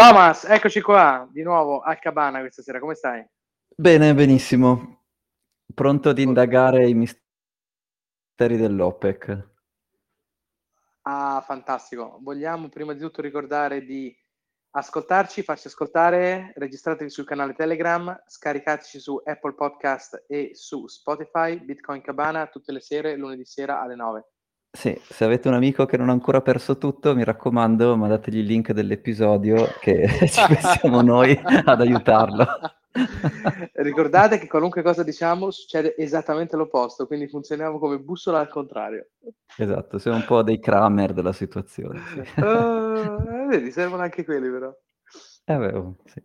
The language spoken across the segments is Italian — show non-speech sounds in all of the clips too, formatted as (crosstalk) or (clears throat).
Thomas, eccoci qua di nuovo a Cabana questa sera, come stai? Bene, benissimo. Pronto ad indagare i misteri dell'OPEC. Ah, fantastico. Vogliamo prima di tutto ricordare di ascoltarci, farci ascoltare, registratevi sul canale Telegram, scaricateci su Apple Podcast e su Spotify, Bitcoin Cabana tutte le sere, lunedì sera alle 9. Sì, se avete un amico che non ha ancora perso tutto, mi raccomando, mandategli il link dell'episodio che (laughs) ci pensiamo noi ad aiutarlo. (laughs) Ricordate che qualunque cosa diciamo succede esattamente l'opposto, quindi funzioniamo come bussola al contrario. Esatto, siamo un po' dei Kramer della situazione. Sì. Uh, vedi, servono anche quelli però. Eh beh, oh, sì.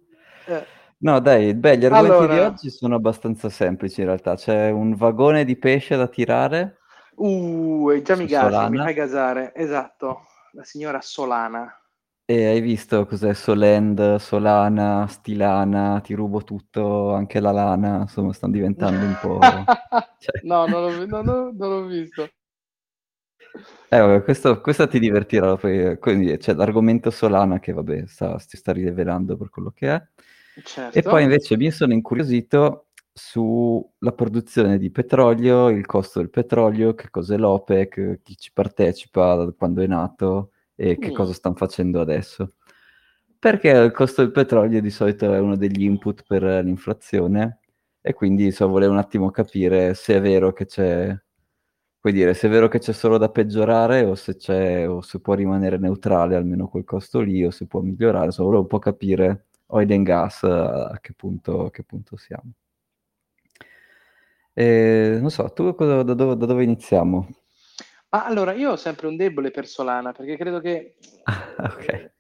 eh. No, dai, beh, gli argomenti Allora- di oggi sono abbastanza semplici in realtà. C'è un vagone di pesce da tirare. Uh, già mi gasi, mi fai gasare. Esatto, la signora Solana. E hai visto cos'è Solend, Solana, Stilana, ti rubo tutto, anche la lana, insomma, stanno diventando un po'... (laughs) cioè- No, non l'ho, non l'ho- non l'ho visto. Eh, vabbè, questo, questo ti divertirà, poi, quindi c'è l'argomento Solana che, vabbè, sta, si sta rivelando per quello che è. Certo. E poi invece mi sono incuriosito sulla produzione di petrolio, il costo del petrolio, che cos'è l'OPEC, chi ci partecipa, da quando è nato e che Mm. cosa stanno facendo adesso. Perché il costo del petrolio di solito è uno degli input per l'inflazione e quindi so, volevo un attimo capire se è vero che c'è, puoi dire, se è vero che c'è solo da peggiorare o se c'è, o se può rimanere neutrale almeno quel costo lì o se può migliorare. So, volevo un po' capire oil and gas a che punto, a che punto siamo. E, non so, tu cosa- da dove, da dove iniziamo? Ma allora, io ho sempre un debole per Solana, perché credo che... (laughs) ok.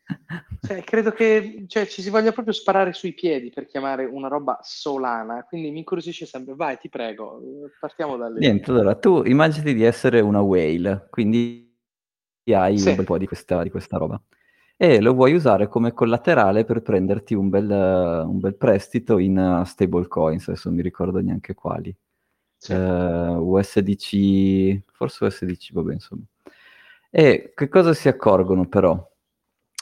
Cioè, credo che cioè, ci si voglia proprio sparare sui piedi per chiamare una roba Solana, quindi mi incuriosisce sempre. Vai, ti prego, eh, partiamo da lì. Niente, allora tu immagini di essere una whale, quindi hai Sì. un bel po' di questa, di questa roba e lo vuoi usare come collaterale per prenderti un bel, eh, un bel prestito in uh, stablecoins, adesso non mi ricordo neanche quali. Eh, USDC, forse USDC, vabbè, insomma. E che cosa si accorgono però?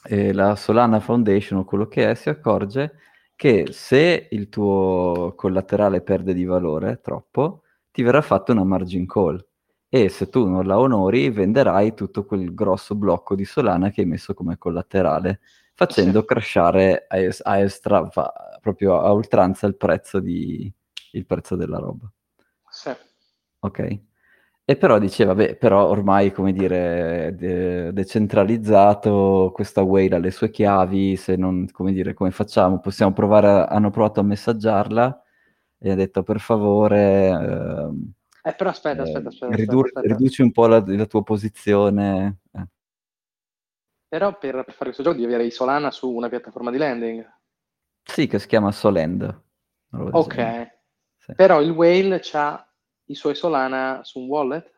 Eh, la Solana Foundation o quello che è si accorge che se il tuo collaterale perde di valore troppo, ti verrà fatta una margin call e se tu non la onori venderai tutto quel grosso blocco di Solana che hai messo come collaterale, facendo Sì. crashare a, a estra- proprio a oltranza il prezzo, di- il prezzo della roba. Sì. Ok? E però dice, vabbè, però ormai, come dire, de- decentralizzato, questa whale ha le sue chiavi, se non, come dire, come facciamo? Possiamo provare, a- hanno provato a messaggiarla e ha detto, per favore, ehm, Eh, però aspetta, eh, aspetta, aspetta, ridur- aspetta, riduci un po' la, la tua posizione. Eh. Però per, per fare questo gioco devi avere Solana su una piattaforma di lending. Sì, che si chiama Solend. Ok. genere. Sì. Però il Whale ha i suoi Solana su un wallet?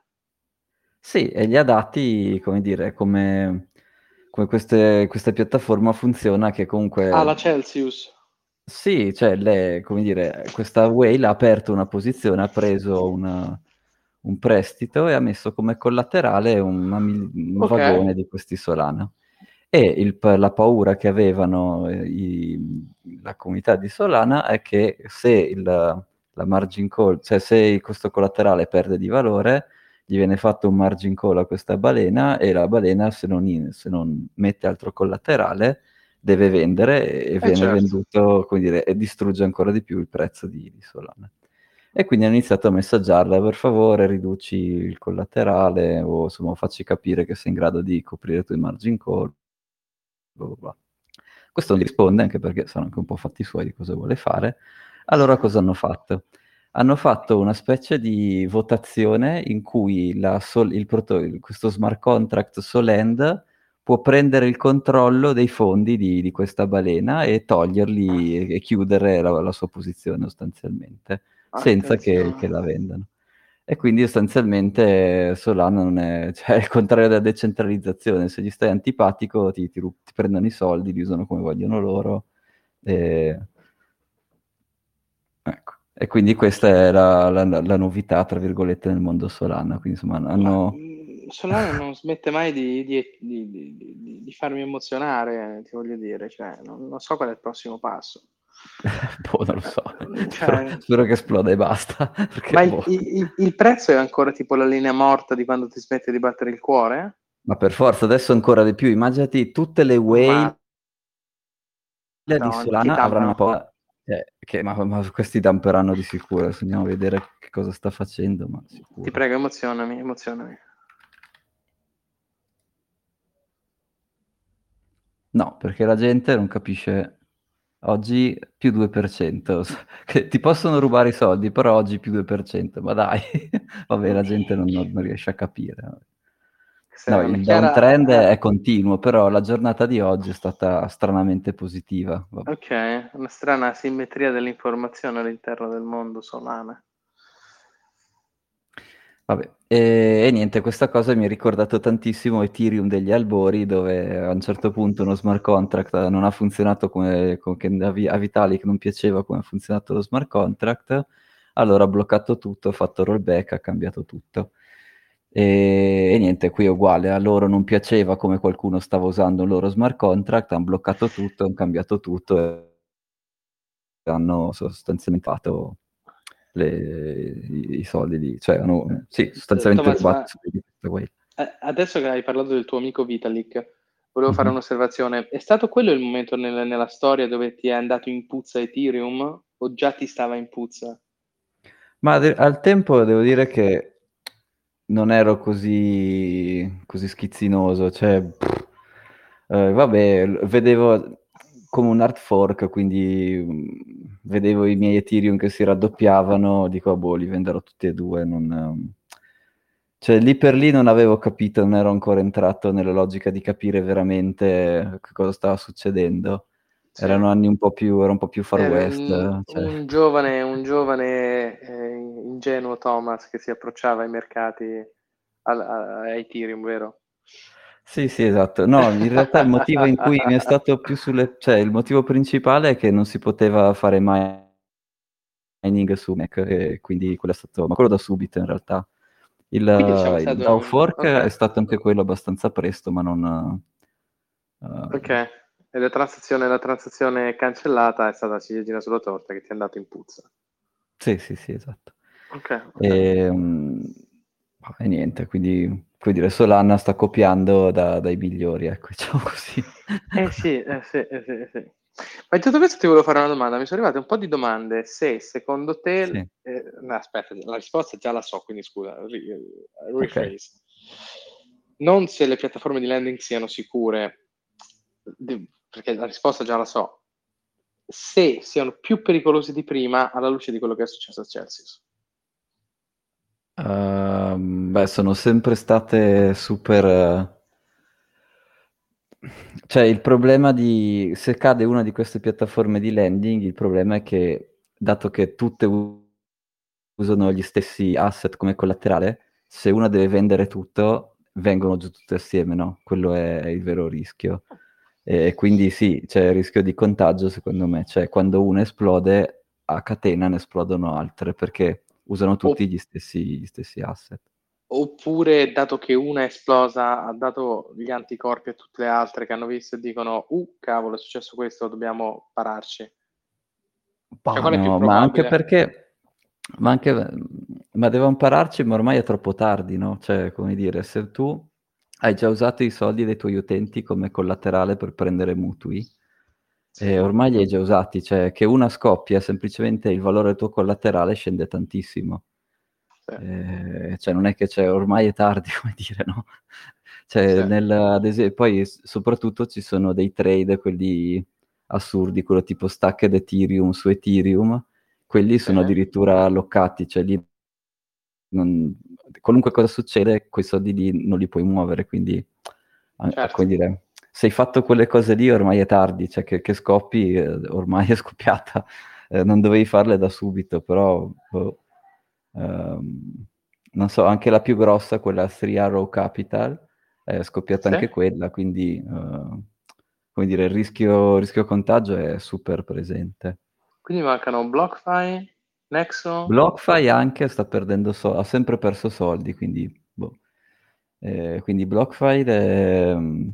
Sì, e li ha dati, come dire, come, come queste- questa piattaforma funziona, che comunque... Ah, la Celsius. Sì, cioè, le- come dire, questa whale ha aperto una posizione, ha preso una- un prestito e ha messo come collaterale mil- un Ok. vagone di questi Solana. E il la paura che avevano eh, i- la comunità di Solana è che se il- la margin call, cioè se questo collaterale perde di valore, gli viene fatto un margin call a questa balena e la balena, se non, in- se non mette altro collaterale, deve vendere e viene certo. venduto, come dire, e distrugge ancora di più il prezzo di, di Solana. E quindi hanno iniziato a messaggiarla, per favore riduci il collaterale o insomma facci capire che sei in grado di coprire i tuoi margin call. bla bla bla. Questo non gli risponde anche perché sono anche un po' fatti suoi di cosa vuole fare. Allora cosa hanno fatto? Hanno fatto una specie di votazione in cui Sol- il proto- il- questo smart contract Solend può prendere il controllo dei fondi di, di questa balena e toglierli e, e chiudere la, la sua posizione sostanzialmente, senza che, che la vendano. E quindi sostanzialmente Solana non è, (laughs) cioè, è il contrario della decentralizzazione, se gli stai antipatico ti, ti ti prendono i soldi, li usano come vogliono loro. E... E quindi questa è la, la- la novità, tra virgolette, nel mondo Solana. Quindi insomma hanno... Ma, Solana non smette mai di, di, di, di, farmi emozionare, ti voglio dire, cioè, non, non so qual è il prossimo passo. (laughs) boh, non lo so. Cioè... Spero, che esploda e basta. (laughs) Ma boh. il, il, il, prezzo è ancora tipo la linea morta di quando ti smette di battere il cuore? Ma per forza, adesso ancora di più. Immaginati tutte le whale ma... di Solana avranno un po'... Che, ma, ma, questi damperanno di sicuro. Adesso andiamo a vedere che cosa sta facendo. Ma Ti prego, emozionami, emozionami. No, perché la gente non capisce Oggi più 2%. (laughs) Che ti possono rubare i soldi, però oggi più 2%. Ma dai, (laughs) vabbè, la gente non, non riesce a capire. No, il chiara... downtrend è continuo, però la giornata di oggi è stata stranamente positiva. Vabbè. Ok, una strana simmetria dell'informazione all'interno del mondo solana. Vabbè, e, e, niente, questa cosa mi ha ricordato tantissimo Ethereum degli albori, dove a un certo punto uno smart contract non ha funzionato come, come a Vitalik non piaceva come ha funzionato lo smart contract, allora ha bloccato tutto, ha fatto rollback, ha cambiato tutto. E, e, niente, qui è uguale, a loro non piaceva come qualcuno stava usando il loro smart contract, hanno bloccato tutto, hanno cambiato tutto e hanno sostanzialmente fatto le, i, i, soldi lì, cioè hanno sì, sostanzialmente Thomas, rubato Adesso che hai parlato del tuo amico Vitalik, volevo mm-hmm. fare mhm. un'osservazione. È stato quello il momento nel, nella storia dove ti è andato in puzza Ethereum o già ti stava in puzza? Ma de- al tempo devo dire che non ero così, così schizzinoso, cioè, pff, eh, vabbè, vedevo come un hard fork, quindi mh, vedevo i miei Ethereum che si raddoppiavano, dico, ah, boh, li venderò tutti e due, non... Cioè, lì per lì non avevo capito, non ero ancora entrato nella logica di capire veramente cosa stava succedendo. Sì. Erano anni un po' più, era un po' più far era west. Un, cioè. un giovane, un giovane eh, ingenuo Thomas che si approcciava ai mercati a, a, a Ethereum, vero? Sì, sì, esatto. No, in realtà il motivo in cui mi è stato più sulle... cioè il motivo principale è che non si poteva fare mining su Mac, e quindi quello è stato... ma quello da subito in realtà. Il, diciamo il DAO fork okay. è stato anche quello abbastanza presto, ma non... Uh... Ok, e la transazione, la transazione cancellata è stata la ciliegina sulla torta che ti è andato in puzza. Sì, sì, sì, esatto. Ok. okay. E, um, e niente, quindi come dire, Solana sta copiando da, dai migliori, ecco, (laughs) diciamo così. Eh sì, eh sì, eh sì, eh sì. Ma in tutto questo ti volevo fare una domanda, mi sono arrivate un po' di domande, se secondo te... Sì. Eh, no, aspetta, la risposta già la so, quindi scusa, rephrase. Okay. Non se le piattaforme di lending siano sicure, perché la risposta già la so, se siano più pericolose di prima alla luce di quello che è successo a Chelsea. Uh, beh, sono sempre state super... Cioè, il problema di... Se cade una di queste piattaforme di lending, il problema è che, dato che tutte usano gli stessi asset come collaterale, se una deve vendere tutto, vengono giù tutte assieme, no? Quello è il vero rischio. E quindi sì, c'è il rischio di contagio, secondo me. Cioè, quando una esplode, a catena ne esplodono altre, perché usano tutti gli stessi, gli stessi asset. Oppure, dato che una è esplosa, ha dato gli anticorpi a tutte le altre che hanno visto e dicono, uh, cavolo, è successo questo, dobbiamo pararci. Bah, cioè, no, ma anche perché, ma anche, ma devono pararci, ma ormai è troppo tardi, no? Cioè, come dire, se tu hai già usato i soldi dei tuoi utenti come collaterale per prendere mutui, eh, ormai li hai già usati, cioè che una scoppia, semplicemente il valore del tuo collaterale scende tantissimo. Sì. Eh, cioè non è che c'è, ormai è tardi, (laughs) come dire, no? Cioè, sì. nel, ad esempio, poi soprattutto ci sono dei trade, quelli assurdi, quello tipo Stacked Ethereum su Ethereum, quelli sono sì. addirittura allocati, cioè lì non, qualunque cosa succede, quei soldi lì non li puoi muovere, quindi certo. come dire, se hai fatto quelle cose lì ormai è tardi, cioè che, che scoppi, eh, ormai (laughs) è scoppiata, eh, non dovevi farle da subito, però oh, ehm, non so, anche la più grossa, quella 3 Arrow Capital, è scoppiata sì. anche quella, quindi eh, come dire, il rischio, rischio contagio è super presente. Quindi mancano BlockFi, Nexo? BlockFi anche sta perdendo soldi, ha sempre perso soldi, quindi boh. Eh, quindi BlockFi, ehm,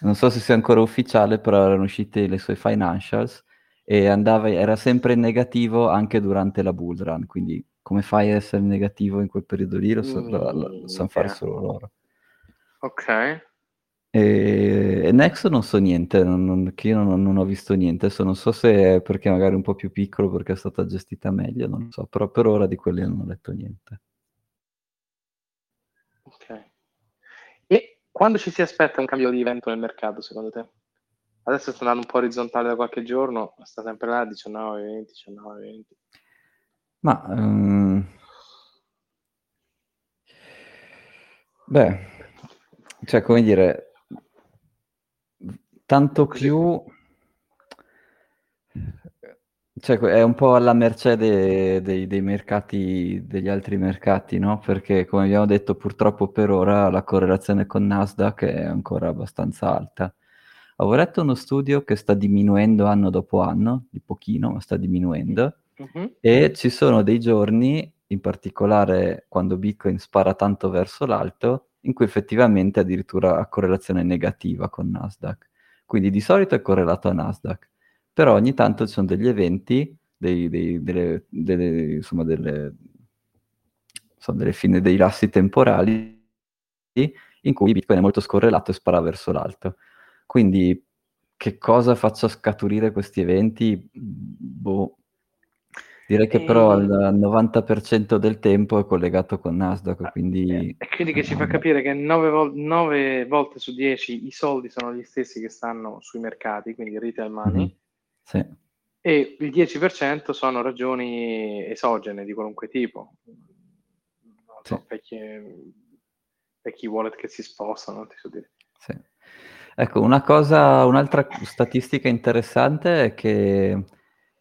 non so se sia ancora ufficiale, però erano uscite le sue financials e andava, era sempre in negativo anche durante la bull run, quindi come fai a essere negativo in quel periodo lì lo, so, mm, lo, lo sanno fare solo loro. Ok. E, Nexo non so niente, non, non, che io non, non, ho visto niente, adesso non so se è perché magari è un po' più piccolo, perché è stata gestita meglio, non lo so, però per ora di quelli non ho letto niente. Ok. E quando ci si aspetta un cambio di evento nel mercato, secondo te? Adesso sta andando un po' orizzontale da qualche giorno, sta sempre là 19, 20, 19, 20. Ma um, beh, cioè come dire, tanto più cioè, è un po' alla mercé dei, dei, dei, mercati, degli altri mercati, no? Perché, come abbiamo detto, purtroppo per ora la correlazione con Nasdaq è ancora abbastanza alta. Avevo letto uno studio che sta diminuendo anno dopo anno, di pochino, ma sta diminuendo, uh-huh. e ci sono dei giorni, in particolare quando Bitcoin spara tanto verso l'alto, in cui effettivamente addirittura ha correlazione negativa con Nasdaq. Quindi di solito è correlato a Nasdaq, però ogni tanto ci sono degli eventi, dei, dei, delle, delle, insomma, delle, insomma, delle fine dei lassi temporali in cui Bitcoin è molto scorrelato e spara verso l'alto. Quindi che cosa faccia scaturire questi eventi? Boh. Direi che però al 90% del tempo è collegato con Nasdaq, ah, quindi... E quindi che ci fa capire che 9, vol- volte su 10 i soldi sono gli stessi che stanno sui mercati, quindi retail money, mm-hmm. sì. e il 10% sono ragioni esogene di qualunque tipo. Non so, sì. vecchi, vecchi wallet che si spostano, non ti so dire. Sì. Ecco, una cosa, un'altra statistica interessante è che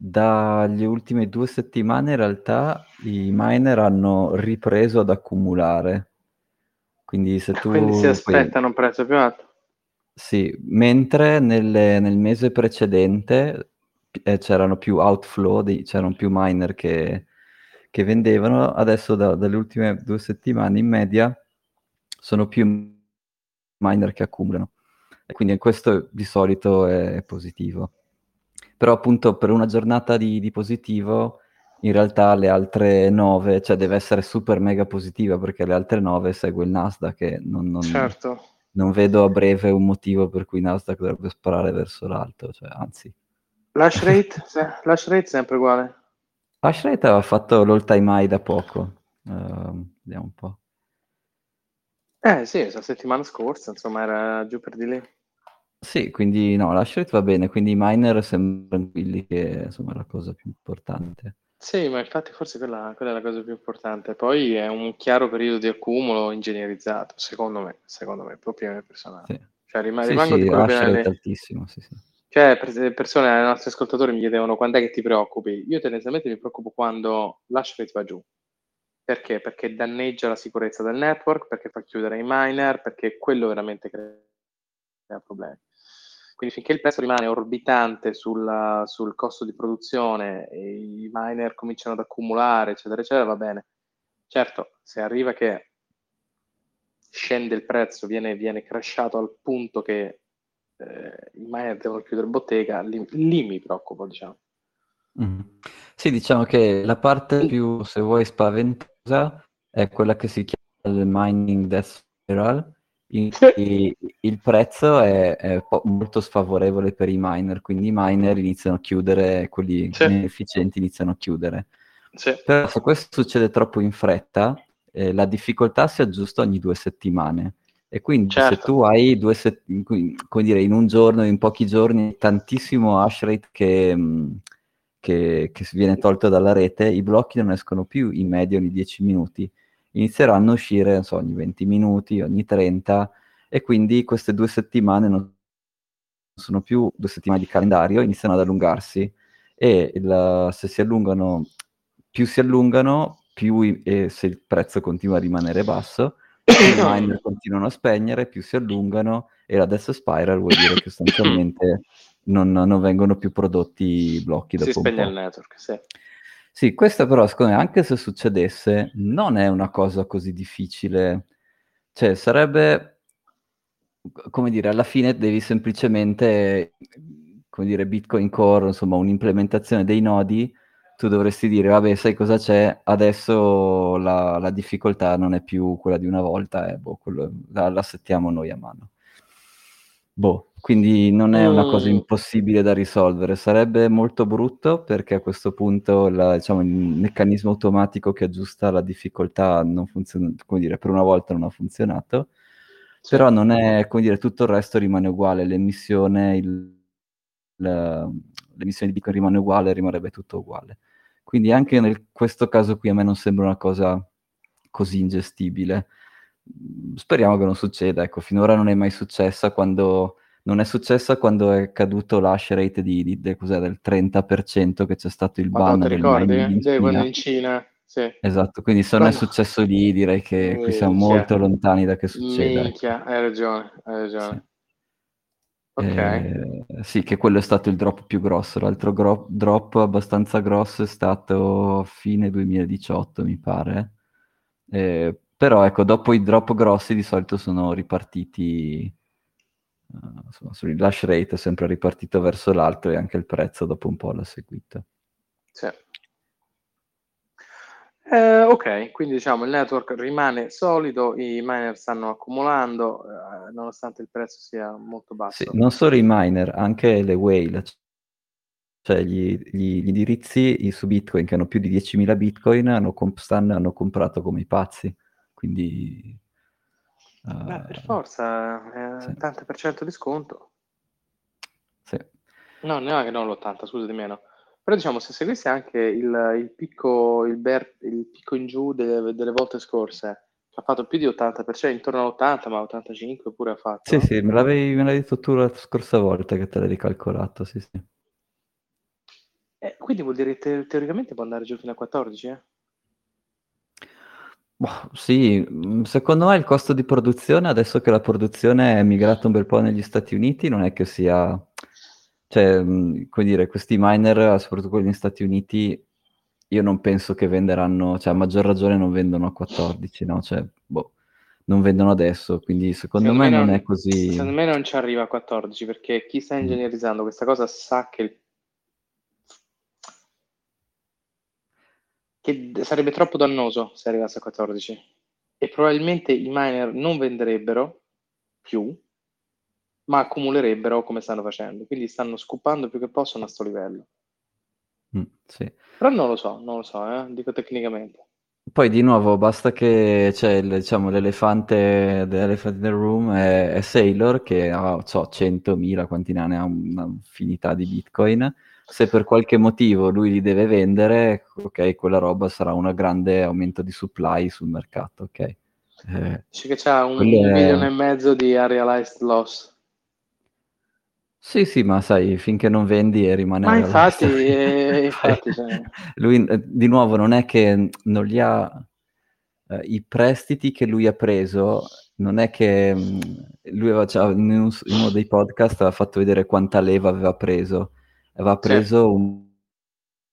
dalle ultime due settimane in realtà i miner hanno ripreso ad accumulare. Quindi se tu... Quindi si aspettano un prezzo più alto. Sì, mentre nelle, nel mese precedente eh, c'erano più outflow, di, c'erano più miner che, che vendevano, adesso da, dalle ultime due settimane in media sono più miner che accumulano e quindi questo di solito è positivo. Però appunto per una giornata di, di positivo in realtà le altre nove, cioè deve essere super mega positiva perché le altre nove segue il Nasdaq e non, non, certo. non vedo a breve un motivo per cui Nasdaq dovrebbe sparare verso l'alto, cioè anzi. Lash rate? Lash rate sempre uguale? Lash rate aveva fatto l'all time high da poco, uh, vediamo un po'. Eh sì, la settimana scorsa, insomma, era giù per di lì. Sì, quindi no, la scelta va bene, quindi i miner sembrano tranquilli che insomma è la cosa più importante. Sì, ma infatti forse quella, quella è la cosa più importante. Poi è un chiaro periodo di accumulo ingegnerizzato, secondo me, secondo me, proprio personale. Sì. Cioè, rim- sì, rimango sì, di quello che... è altissimo, sì, sì. Cioè, per persone, i nostri ascoltatori mi chiedevano quando è che ti preoccupi. Io tendenzialmente mi preoccupo quando l'hash rate va giù. Perché? Perché danneggia la sicurezza del network, perché fa chiudere i miner, perché quello veramente crea problemi. Quindi finché il prezzo rimane orbitante sul, sul costo di produzione e i miner cominciano ad accumulare, eccetera, eccetera, va bene. Certo, se arriva che scende il prezzo, viene, viene crashato al punto che eh, i miner devono chiudere bottega, lì, lì mi preoccupo, diciamo. Mm. Sì, diciamo che la parte più, se vuoi, spaventosa è quella che si chiama il mining death spiral, cui il prezzo è, è molto sfavorevole per i miner, quindi i miner iniziano a chiudere, quelli sì. efficienti iniziano a chiudere. Sì. Però se questo succede troppo in fretta, eh, la difficoltà si aggiusta ogni due settimane. E quindi certo. se tu hai due settimane, come dire, in un giorno, in pochi giorni, tantissimo hash rate che, mm, che, che viene tolto dalla rete, i blocchi non escono più in media ogni 10 minuti inizieranno a uscire so, ogni 20 minuti, ogni 30 e quindi queste due settimane non sono più due settimane di calendario, iniziano ad allungarsi e il, se si allungano, più si allungano, più e se il prezzo continua a rimanere basso, i (coughs) miner continuano a spegnere, più si allungano e la death spiral vuol dire che sostanzialmente non, non vengono più prodotti blocchi dopo si spegne il network, sì. Sì, questo però secondo me, anche se succedesse, non è una cosa così difficile Cioè, sarebbe, come dire, alla fine devi semplicemente, come dire, Bitcoin Core, insomma, un'implementazione dei nodi, tu dovresti dire, vabbè, sai cosa c'è? Adesso la, la difficoltà non è più quella di una volta, eh, boh, quello, la, la settiamo noi a mano. Boh, quindi non è una cosa Mm. impossibile da risolvere. Sarebbe molto brutto perché a questo punto la- diciamo, il meccanismo automatico che aggiusta la difficoltà non funziona, come dire, per una volta non ha funzionato, Sì. però non è, come dire, tutto il resto rimane uguale, l'emissione, il- la- l'emissione di Bitcoin rimane uguale, rimarrebbe tutto uguale. Quindi anche in questo caso qui a me non sembra una cosa così ingestibile. Speriamo che non succeda, ecco, finora non è mai successa quando non è successa quando è caduto l'hash rate di, di- cos'è, del 30% che c'è stato il ban ti ricordi? in Di quando Cina. in Cina? Sì. Esatto, quindi se non è successo lì direi che qui siamo molto lontani da che succeda. ecco. Minchia, hai ragione, hai ragione. Sì. Ok. Eh, sì, che quello è stato il drop più grosso. L'altro gro- drop abbastanza grosso è stato a fine 2018, mi pare. Eh, però ecco, dopo i drop grossi di solito sono ripartiti, eh, insomma, sul hash rate è sempre ripartito verso l'alto e anche il prezzo dopo un po' l'ha seguito. Sì. Eh, ok, quindi diciamo il network rimane solido, i miner stanno accumulando, eh, nonostante il prezzo sia molto basso. Sì, non solo i miner, anche le whale, cioè gli, gli- gli indirizzi su Bitcoin che hanno più di 10.000 Bitcoin hanno, comp- stanno- hanno comprato come i pazzi, quindi... Beh, eh, per forza, eh, sì. 80% di sconto. sì. No, neanche no, l'80, scusa di meno. Però diciamo, se seguissi anche il, il picco, il, bear- il picco in giù delle, delle volte scorse, ha fatto più di 80%, intorno all'80, ma 85 pure ha fatto. Sì, no? sì, me l'avevi, me l'hai detto tu la scorsa volta che te l'hai ricalcolato, sì, sì. Eh, quindi vuol dire che te- teoricamente può andare giù fino a 14, eh? Boh, sì, mh, secondo me il costo di produzione, adesso che la produzione è migrata un bel po' negli Stati Uniti, non è che sia... Cioè, mh, come dire, questi miner, soprattutto quelli negli Stati Uniti, io non penso che venderanno, cioè a maggior ragione non vendono a 14, no? Cioè, boh, non vendono adesso, quindi secondo, me, non è così... Secondo me non ci arriva a 14, perché chi sta Mm. ingegnerizzando questa cosa sa che, il- che sarebbe troppo dannoso se arrivasse a 14. E probabilmente i miner non venderebbero più, ma accumulerebbero come stanno facendo. Quindi stanno scoopando più che possono a sto livello. Mm, sì. Però non lo so, non lo so, eh, dico tecnicamente. Poi di nuovo basta che c'è il- diciamo, l'elefante dell'elephant in room è, è Sailor che ha so, 100.000, quanti ne ha, ne ha un'infinità di bitcoin. Se per qualche motivo lui li deve vendere, ok, quella roba sarà un grande aumento di supply sul mercato, ok? Eh, Dice che c'ha un, Quello un milione e mezzo di unrealized loss. sì, sì, ma sai, finché non vendi e rimane... Ma infatti, eh, infatti, (laughs) cioè. Lui, eh, di nuovo, non è che non li ha... eh, I prestiti che lui ha preso, non è che mh, lui aveva, cioè, in, un- in uno dei podcast aveva fatto vedere quanta leva aveva preso. Aveva Sì. preso un,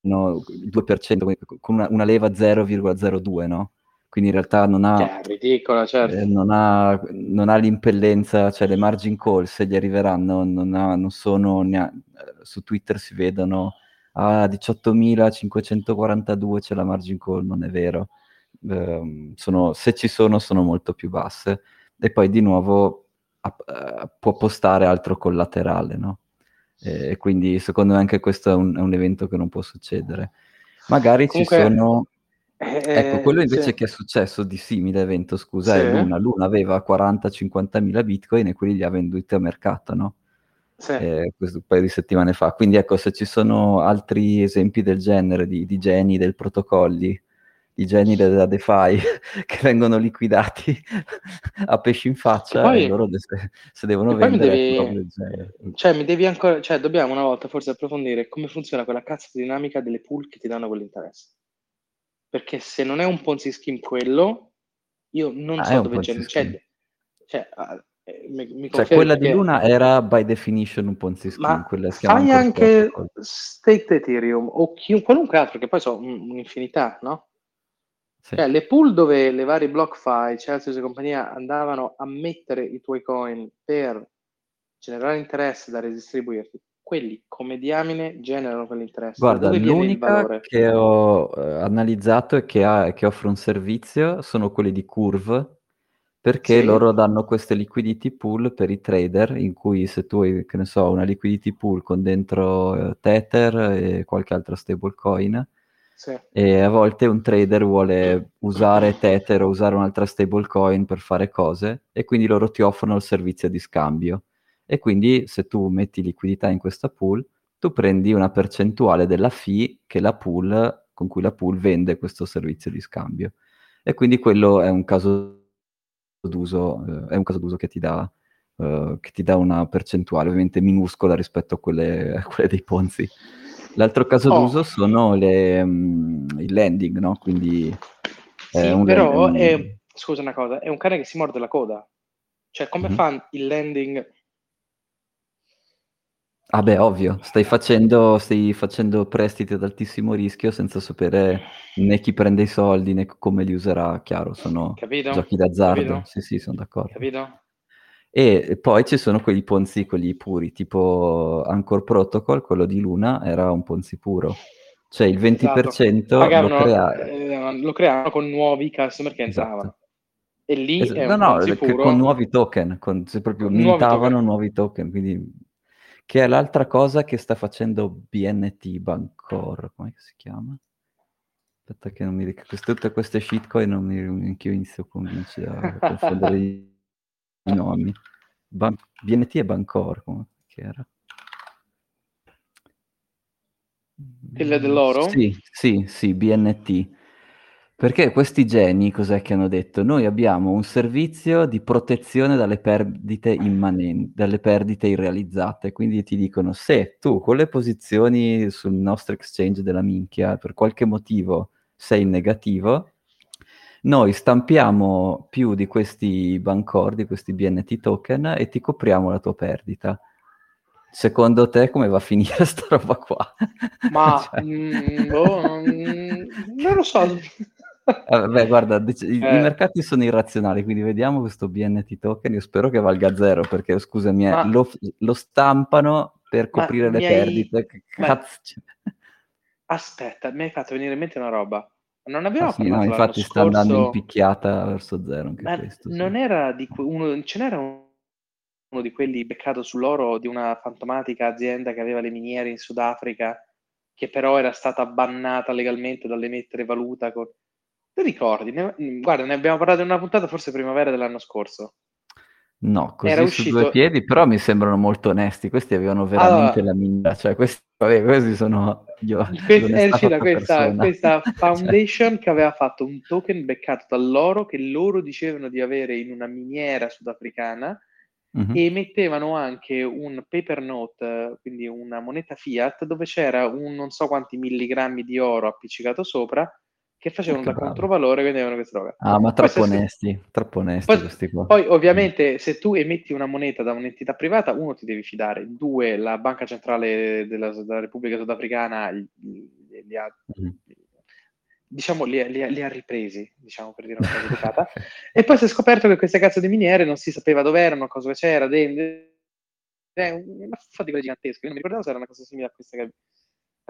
no, il 2%, quindi con una, una leva 0,02, no? Quindi in realtà non ha... Che è ridicola, certo. Eh, non, ha, non ha l'impellenza, cioè le margin call se gli arriveranno non, ha- non sono, nea- eh, su Twitter si vedono a 18.542 c'è la margin call, non è vero, Ehm, sono- se ci sono sono molto più basse e poi di nuovo eh, può postare altro collaterale, no? E quindi secondo me anche questo è un, è un evento che non può succedere. Magari Comunque, ci sono... eh, Ecco, quello invece sì. che è successo di simile evento, scusa, Sì. è Luna. Luna aveva 40-50 mila bitcoin e quelli li ha venduti a mercato, no? Sì. Eh, questo un paio di settimane fa. Quindi ecco, se ci sono altri esempi del genere, di, di geni del protocolli, di geni della DeFi (laughs) che vengono liquidati a pesci in faccia, E poi- e loro se, se devono vendere devi, cioè, mi devi ancora, cioè, dobbiamo una volta forse approfondire come funziona quella cazzo di dinamica delle pool che ti danno quell'interesse. Perché se non è un Ponzi scheme quello, io non Ah, so dove c'è, cioè, cioè, ah, eh, mi, mi Cioè, quella di che- Luna era by definition un Ponzi scheme, Ma quella fai anche. State Ethereum o chi- qualunque altro, che poi un- un'infinità, no? Sì. Cioè, le pool dove le varie BlockFi, Celsius e compagnia andavano a mettere i tuoi coin per generare interesse da redistribuirti, quelli come diamine generano quell'interesse. Guarda, l'unica che ho eh, analizzato e che, ha, che, offre un servizio sono quelli di Curve, perché sì. loro danno queste liquidity pool per i trader, in cui se tu hai, che ne so, una liquidity pool con dentro eh, Tether e qualche altro stablecoin, E a volte un trader vuole usare Tether o usare un'altra stablecoin per fare cose e quindi loro ti offrono il servizio di scambio. E quindi se tu metti liquidità in questa pool, tu prendi una percentuale della fee pool, con cui la pool vende questo servizio di scambio. E quindi quello è un caso d'uso, eh, è un caso d'uso che ti dà Uh, che ti dà una percentuale ovviamente minuscola rispetto a quelle, a quelle dei Ponzi. L'altro caso oh. d'uso sono le, um, il landing, no? Quindi sì, un però landing... è, scusa una cosa, è un cane che si morde la coda. Cioè, come mm-hmm. fa il landing? Ah beh, ovvio, stai facendo, stai facendo prestiti ad altissimo rischio senza sapere né chi prende i soldi né come li userà, chiaro, sono Capito? giochi d'azzardo. Capito? Sì, sì, sono d'accordo. Capito? E poi ci sono quelli ponzi, quelli puri, tipo Anchor Protocol, quello di Luna, era un ponzi puro. Cioè il 20% esatto. Lo, crea... eh, lo creavano con nuovi customer che esatto. entravano. E lì esatto. no, no, puro... con nuovi token, con, se proprio con mintavano nuovi token. nuovi token, quindi... Che è l'altra cosa che sta facendo BNT Bancor, come si chiama? Aspetta che non mi ricordo, tutte queste shitcoin non mi, anch'io inizio a convincere a confondere i nomi. Ban- BNT e Bancor, come era? Quella dell'oro? Sì, sì, sì, BNT. Perché questi geni, cos'è che hanno detto? Noi abbiamo un servizio di protezione dalle perdite immanenti, dalle perdite irrealizzate. Quindi ti dicono, se tu con le posizioni sul nostro exchange della minchia per qualche motivo sei in negativo, noi stampiamo più di questi Bancor, di questi BNT token e ti copriamo la tua perdita. Secondo te come va a finire (laughs) sta roba qua? Ma (laughs) cioè... mm, oh, mm, non lo so. Eh, beh, guarda, dic- eh. i, mercati sono irrazionali, quindi vediamo questo BNT token. Io spero che valga zero perché, scusami, eh, Ma... lo, lo, stampano per coprire le hai... perdite. Cazzo. Aspetta, mi hai fatto venire in mente una roba. Non abbiamo ah, sì, no, infatti sta scorso... andando in picchiata verso zero anche Ma questo. Non sì. era di uno, ce n'era uno di quelli beccato sull'oro di una fantomatica azienda che aveva le miniere in Sudafrica, che però era stata bannata legalmente dall'emettere valuta. Con... Ti ricordi? Ne... Guarda, ne abbiamo parlato in una puntata forse primavera dell'anno scorso. No, così Era su due piedi, però mi sembrano molto onesti. Questi avevano veramente allora, la minda, cioè questi, vabbè, questi sono io. Questa, è uscita questa, questa, (laughs) foundation cioè. che aveva fatto un token beccato dall'oro che loro dicevano di avere in una miniera sudafricana uh-huh. e mettevano anche un paper note, quindi una moneta fiat, dove c'era un non so quanti milligrammi di oro appiccicato sopra che facevano da controvalore vendevano questa droga. Ah, ma troppo onesti, troppo onesti poi, questi qua. Poi ovviamente se tu emetti una moneta da un'entità privata, uno ti devi fidare, due la banca centrale della, della Repubblica Sudafricana li, li ha, mm. diciamo, li, li, ha ripresi, diciamo per dire una cosa educata, (laughs) e poi si è scoperto che queste cazzo di miniere non si sapeva dove erano, cosa c'era dentro, è una quelle gigantesche, io non mi ricordavo se era una cosa simile a questa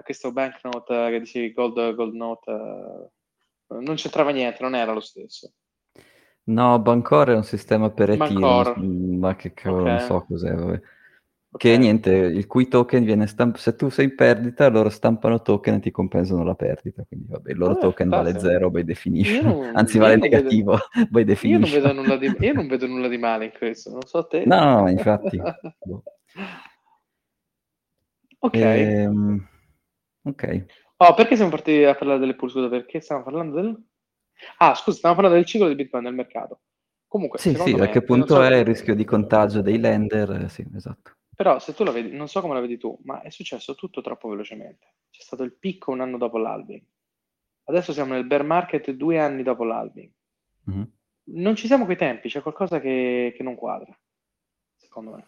a questo banknote che dicevi gold, gold note uh, non c'entrava niente, non era lo stesso. No, Bancor è un sistema per Ethereum, ma che cavolo, okay. non so cos'è. Vabbè. Okay. Che niente, il cui token viene stampato, se tu sei in perdita, loro stampano token e ti compensano la perdita, quindi vabbè, il loro vabbè, token vale zero by definition, non, anzi vale negativo vedo, by definition. Io non, di, io non, vedo nulla di, male in questo, non so te. No, no, infatti. (laughs) Ok. Ehm, ok. Oh, perché siamo partiti a parlare delle pool? Scusa, perché stiamo parlando del... Ah, scusa, stiamo parlando del ciclo di Bitcoin nel mercato. Comunque, sì, sì, me, a che punto so... è il rischio di contagio dei lender? Sì, esatto. Però se tu la vedi, non so come la vedi tu, ma è successo tutto troppo velocemente. C'è stato il picco un anno dopo l'albing. Adesso siamo nel bear market due anni dopo l'albing. Mm-hmm. Non ci siamo quei tempi, c'è qualcosa che, che non quadra, secondo me.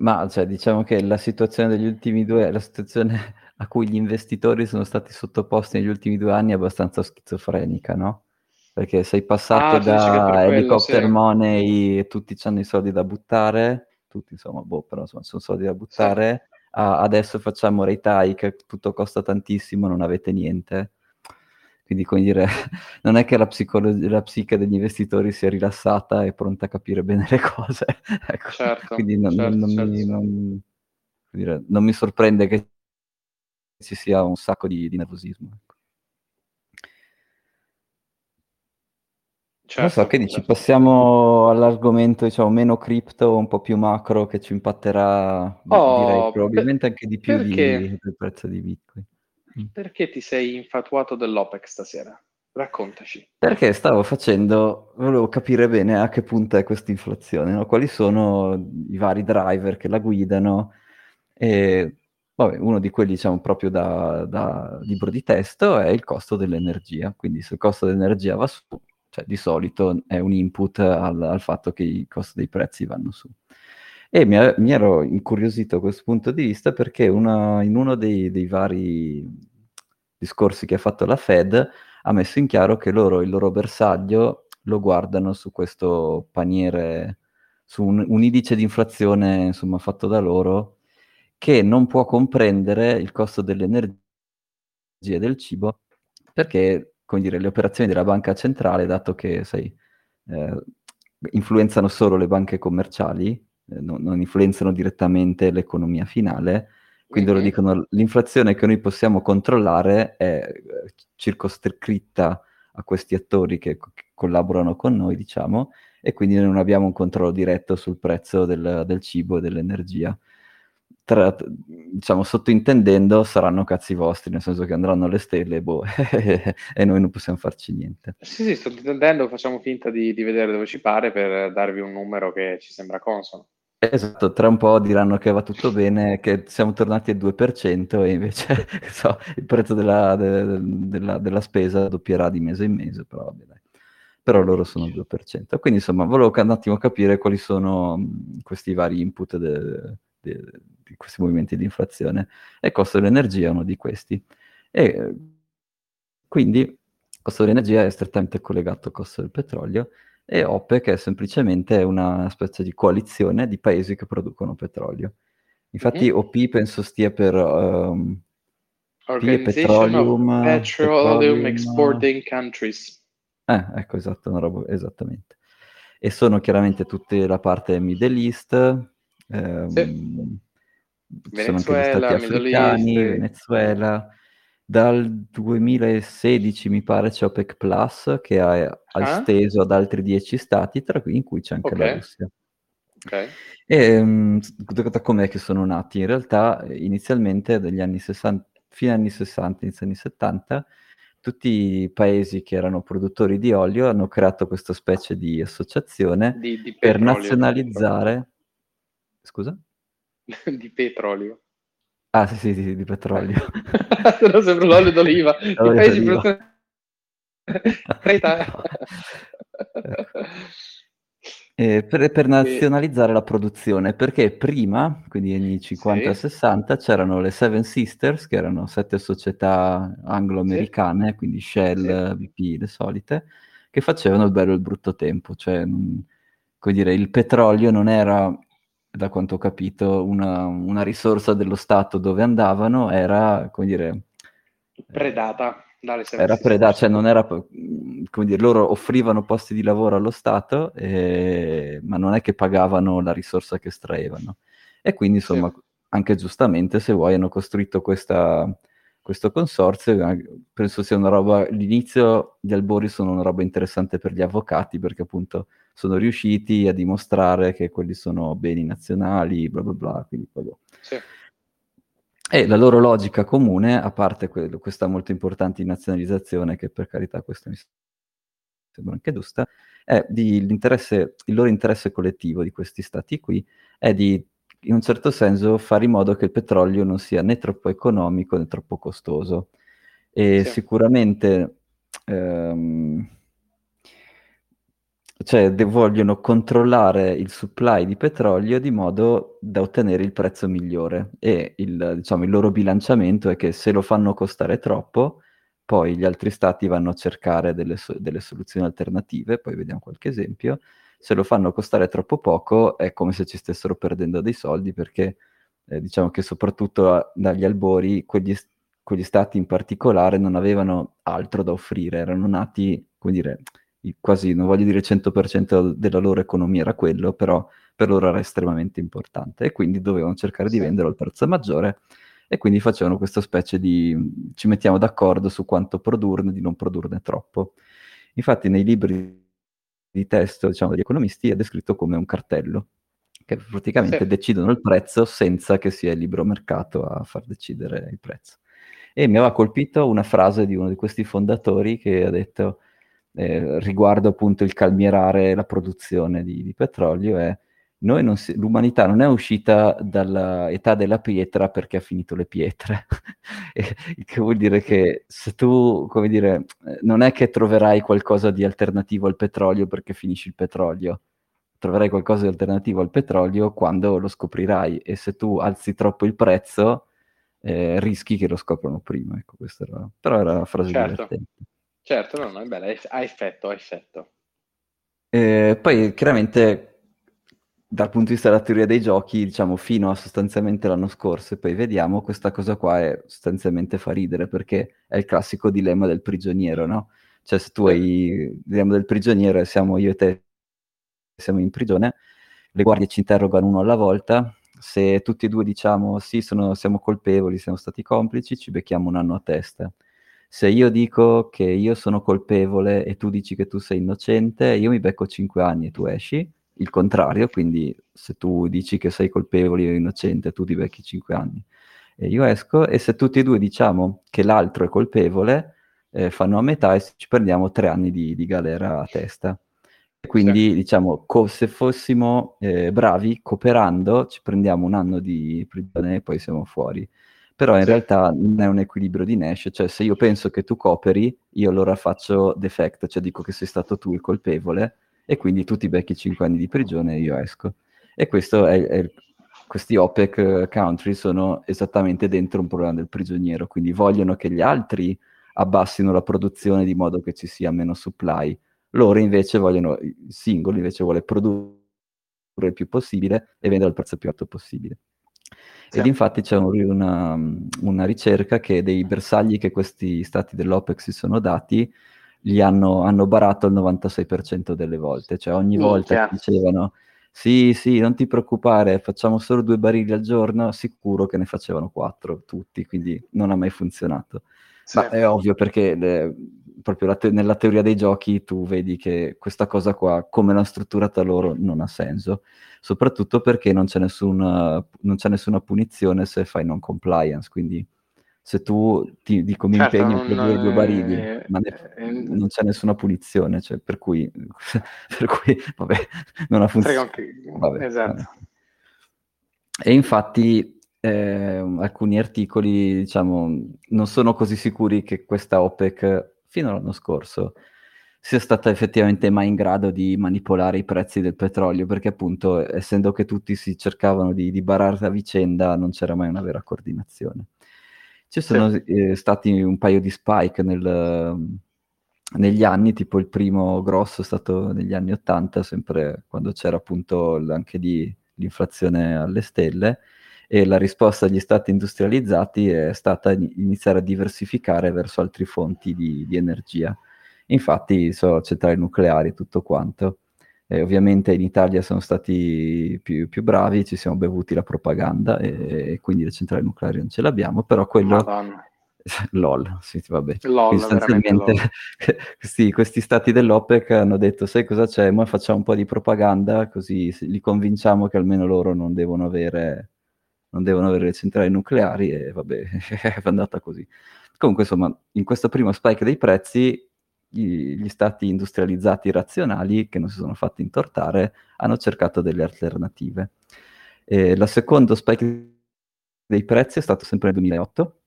Ma cioè, diciamo che la situazione degli ultimi due, la situazione a cui gli investitori sono stati sottoposti negli ultimi due anni è abbastanza schizofrenica, no? Perché sei passato Ah, da quello, helicopter sì. money e tutti hanno i soldi da buttare, tutti insomma, boh, però insomma, sono soldi da Sì. buttare, a adesso facciamo retai che tutto costa tantissimo, non avete niente. Quindi, come dire, (laughs) non è che la, psicolo- la psiche degli investitori sia rilassata e pronta a capire bene le cose. (laughs) Ecco, Certo, quindi non, certo, non certo. mi, non- dire, non mi sorprende che ci sia un sacco di, di nervosismo. ecco. Non so, Certo, che dici? certo. Passiamo all'argomento, diciamo, meno cripto, un po' più macro, che ci impatterà, direi, Oh, per- probabilmente anche di più di- perché, del prezzo di Bitcoin. Mm. perché ti sei infatuato dell'OPEC stasera? Raccontaci. Perché stavo facendo, volevo capire bene a che punto è questa inflazione, no? Quali sono i vari driver che la guidano. E, vabbè, uno di quelli, diciamo, proprio da, da libro di testo è il costo dell'energia. Quindi se il costo dell'energia va su, cioè di solito è un input al, al fatto che i costi dei prezzi vanno su. E mi, mi ero incuriosito a questo punto di vista perché una- in uno dei, dei vari discorsi che ha fatto la Fed ha messo in chiaro che loro il loro bersaglio lo guardano su questo paniere, su un, un indice di inflazione insomma fatto da loro che non può comprendere il costo dell'energia e del cibo perché, come dire, le operazioni della banca centrale, dato che, sai, eh, influenzano solo le banche commerciali, eh, non, non influenzano direttamente l'economia finale, quindi loro Mhm. dicono l'inflazione che noi possiamo controllare è eh, circoscritta a questi attori che, che collaborano con noi, diciamo, e quindi non abbiamo un controllo diretto sul prezzo del, del cibo e dell'energia. Tra- diciamo, sottointendendo saranno cazzi vostri, nel senso che andranno alle stelle boh, (laughs) e noi non possiamo farci niente. Sì, sì, sto intendendo, facciamo finta di, di vedere dove ci pare per darvi un numero che ci sembra consono. Esatto, tra un po' diranno che va tutto bene, che siamo tornati al 2% e invece (laughs) so, il prezzo della, de- della- della spesa doppierà di mese in mese, però vabbè, dai. Però loro sono al 2%. Quindi insomma, volevo un attimo capire quali sono questi vari input de- de- questi movimenti di inflazione. E il costo dell'energia è uno di questi. E quindi il costo dell'energia è strettamente collegato al costo del petrolio e OPEC è semplicemente una specie di coalizione di paesi che producono petrolio. Infatti Mhm. OP penso stia per um, Petroleum, Petroleum Exporting Countries. eh, ecco, esatto, una roba, esattamente. E sono chiaramente tutte la parte Middle East, ehm, Sì. ci sono anche gli Venezuela, africani, eh. Venezuela. Dal 2016 mi pare c'è OPEC Plus che ha, Ah, esteso ad altri 10 stati, tra cui in cui c'è anche la ok, Russia. ok. E um, da com'è che sono nati? In realtà, inizialmente, dagli anni 60, fine anni 60, inizio anni 70, tutti i paesi che erano produttori di olio hanno creato questa specie di associazione Di, di per nazionalizzare... Scusa? (laughs) Di petrolio. Ah, sì, sì, sì, di petrolio. (laughs) Se no sembra l'olio d'oliva. (laughs) I Olio paesi d'oliva. Creta. Eh, per, per nazionalizzare la produzione, perché prima, quindi negli anni 50 e Sì. 60, c'erano le Seven Sisters, che erano sette società anglo-americane, quindi Shell, BP, le solite, che facevano il bello e il brutto tempo, cioè, come dire, il petrolio non era, da quanto ho capito, una, una risorsa dello Stato dove andavano, era, come dire, Predata dalle era predata, cioè non era, come dire, loro offrivano posti di lavoro allo Stato, eh, ma non è che pagavano la risorsa che estraevano. E quindi, Sì. insomma, anche giustamente, se vuoi, hanno costruito questa, questo consorzio, penso sia una roba, l'inizio di Albori sono una roba interessante per gli avvocati, perché appunto sono riusciti a dimostrare che quelli sono beni nazionali, bla bla bla, quindi boh. Sì. E la loro logica comune, a parte que- questa molto importante nazionalizzazione, che per carità questa mi sembra anche giusta, è di l'interesse, il loro interesse collettivo di questi stati qui, è di in un certo senso fare in modo che il petrolio non sia né troppo economico né troppo costoso. E Sì. sicuramente ehm, cioè de- vogliono controllare il supply di petrolio di modo da ottenere il prezzo migliore. E il, diciamo, il loro bilanciamento è che se lo fanno costare troppo, poi gli altri stati vanno a cercare delle, so- delle soluzioni alternative, poi vediamo qualche esempio, se lo fanno costare troppo poco è come se ci stessero perdendo dei soldi perché eh, diciamo che soprattutto a- dagli albori quegli, quegli stati in particolare non avevano altro da offrire, erano nati, come dire quasi, non voglio dire il 100% della loro economia era quello, però per loro era estremamente importante e quindi dovevano cercare di venderlo al prezzo maggiore e quindi facevano questa specie di ci mettiamo d'accordo su quanto produrne, di non produrne troppo. Infatti nei libri di testo diciamo, degli economisti è descritto come un cartello, che praticamente sì. decidono il prezzo senza che sia il libero mercato a far decidere il prezzo. E mi aveva colpito una frase di uno di questi fondatori che ha detto eh, riguardo appunto il calmierare la produzione di, di petrolio è non si, l'umanità non è uscita dall'età della pietra perché ha finito le pietre, (laughs) che vuol dire che se tu, come dire, non è che troverai qualcosa di alternativo al petrolio perché finisci il petrolio, troverai qualcosa di alternativo al petrolio quando lo scoprirai e se tu alzi troppo il prezzo eh, rischi che lo scoprano prima. Ecco, era, però era una frase certo. divertente. Certo, no, no, è bella, ha effetto, ha effetto. Eh, poi chiaramente dal punto di vista della teoria dei giochi, diciamo fino a sostanzialmente l'anno scorso, e poi vediamo, questa cosa qua è sostanzialmente fa ridere perché è il classico dilemma del prigioniero, no? Cioè se tu hai il dilemma del prigioniero e siamo io e te siamo in prigione, le guardie ci interrogano uno alla volta, se tutti e due diciamo sì, sono, siamo colpevoli, siamo stati complici, ci becchiamo un anno a testa se io dico che io sono colpevole e tu dici che tu sei innocente, io mi becco 5 anni e tu esci, il contrario, quindi se tu dici che sei colpevole e innocente, tu ti becchi 5 anni e io esco, e se tutti e due diciamo che l'altro è colpevole, eh, fanno a metà e ci prendiamo 3 anni di, di galera a testa. Quindi, sì. diciamo, co- se fossimo eh, bravi, cooperando, ci prendiamo un anno di prigione e poi siamo fuori però in realtà non è un equilibrio di Nash, cioè se io penso che tu cooperi, io allora faccio defect, cioè dico che sei stato tu il colpevole e quindi tu ti becchi 5 anni di prigione e io esco. E questo è, è, questi OPEC country sono esattamente dentro un problema del prigioniero, quindi vogliono che gli altri abbassino la produzione di modo che ci sia meno supply. Loro invece vogliono, il singolo invece vuole produrre il più possibile e vendere al prezzo più alto possibile. Ed infatti c'è un, una, una, ricerca che dei bersagli che questi stati dell'OPEC si sono dati li hanno, hanno barato il 96% delle volte, cioè ogni volta che dicevano sì, sì, non ti preoccupare, facciamo solo due barili al giorno, sicuro che ne facevano quattro tutti, quindi non ha mai funzionato. Sì. Ma è ovvio perché le, proprio te- nella teoria dei giochi tu vedi che questa cosa qua, come l'hanno strutturata loro, non ha senso, soprattutto perché non c'è, nessuna, non c'è nessuna punizione se fai non compliance, quindi se tu ti dico mi certo, impegno per due, due barili, è, ma ne, è, non c'è nessuna punizione, cioè, per, cui, (laughs) per cui, vabbè, non ha funzionato. Vabbè, esatto. Vabbè. E infatti eh, alcuni articoli, diciamo, non sono così sicuri che questa OPEC fino all'anno scorso sia stata effettivamente mai in grado di manipolare i prezzi del petrolio, perché appunto, essendo che tutti si cercavano di, di barare a vicenda, non c'era mai una vera coordinazione. Ci sono sì. eh, stati un paio di spike nel, negli anni, tipo il primo grosso è stato negli anni 80, sempre quando c'era appunto anche lì l'inflazione alle stelle, e la risposta agli stati industrializzati è stata iniziare a diversificare verso altre fonti di, di energia. Infatti sono centrali nucleari e tutto quanto. E ovviamente in Italia sono stati più, più, bravi, ci siamo bevuti la propaganda e, e, quindi le centrali nucleari non ce l'abbiamo, però quello... Madonna. (laughs) LOL, sì, vabbè. LOL, sostanzialmente (laughs) questi, questi, stati dell'OPEC hanno detto, sai cosa c'è? Ma facciamo un po' di propaganda così li convinciamo che almeno loro non devono avere non devono avere le centrali nucleari e vabbè, (laughs) è andata così. Comunque, insomma, in questo primo spike dei prezzi, gli, stati industrializzati razionali, che non si sono fatti intortare, hanno cercato delle alternative. E la seconda spike dei prezzi è stato sempre nel 2008,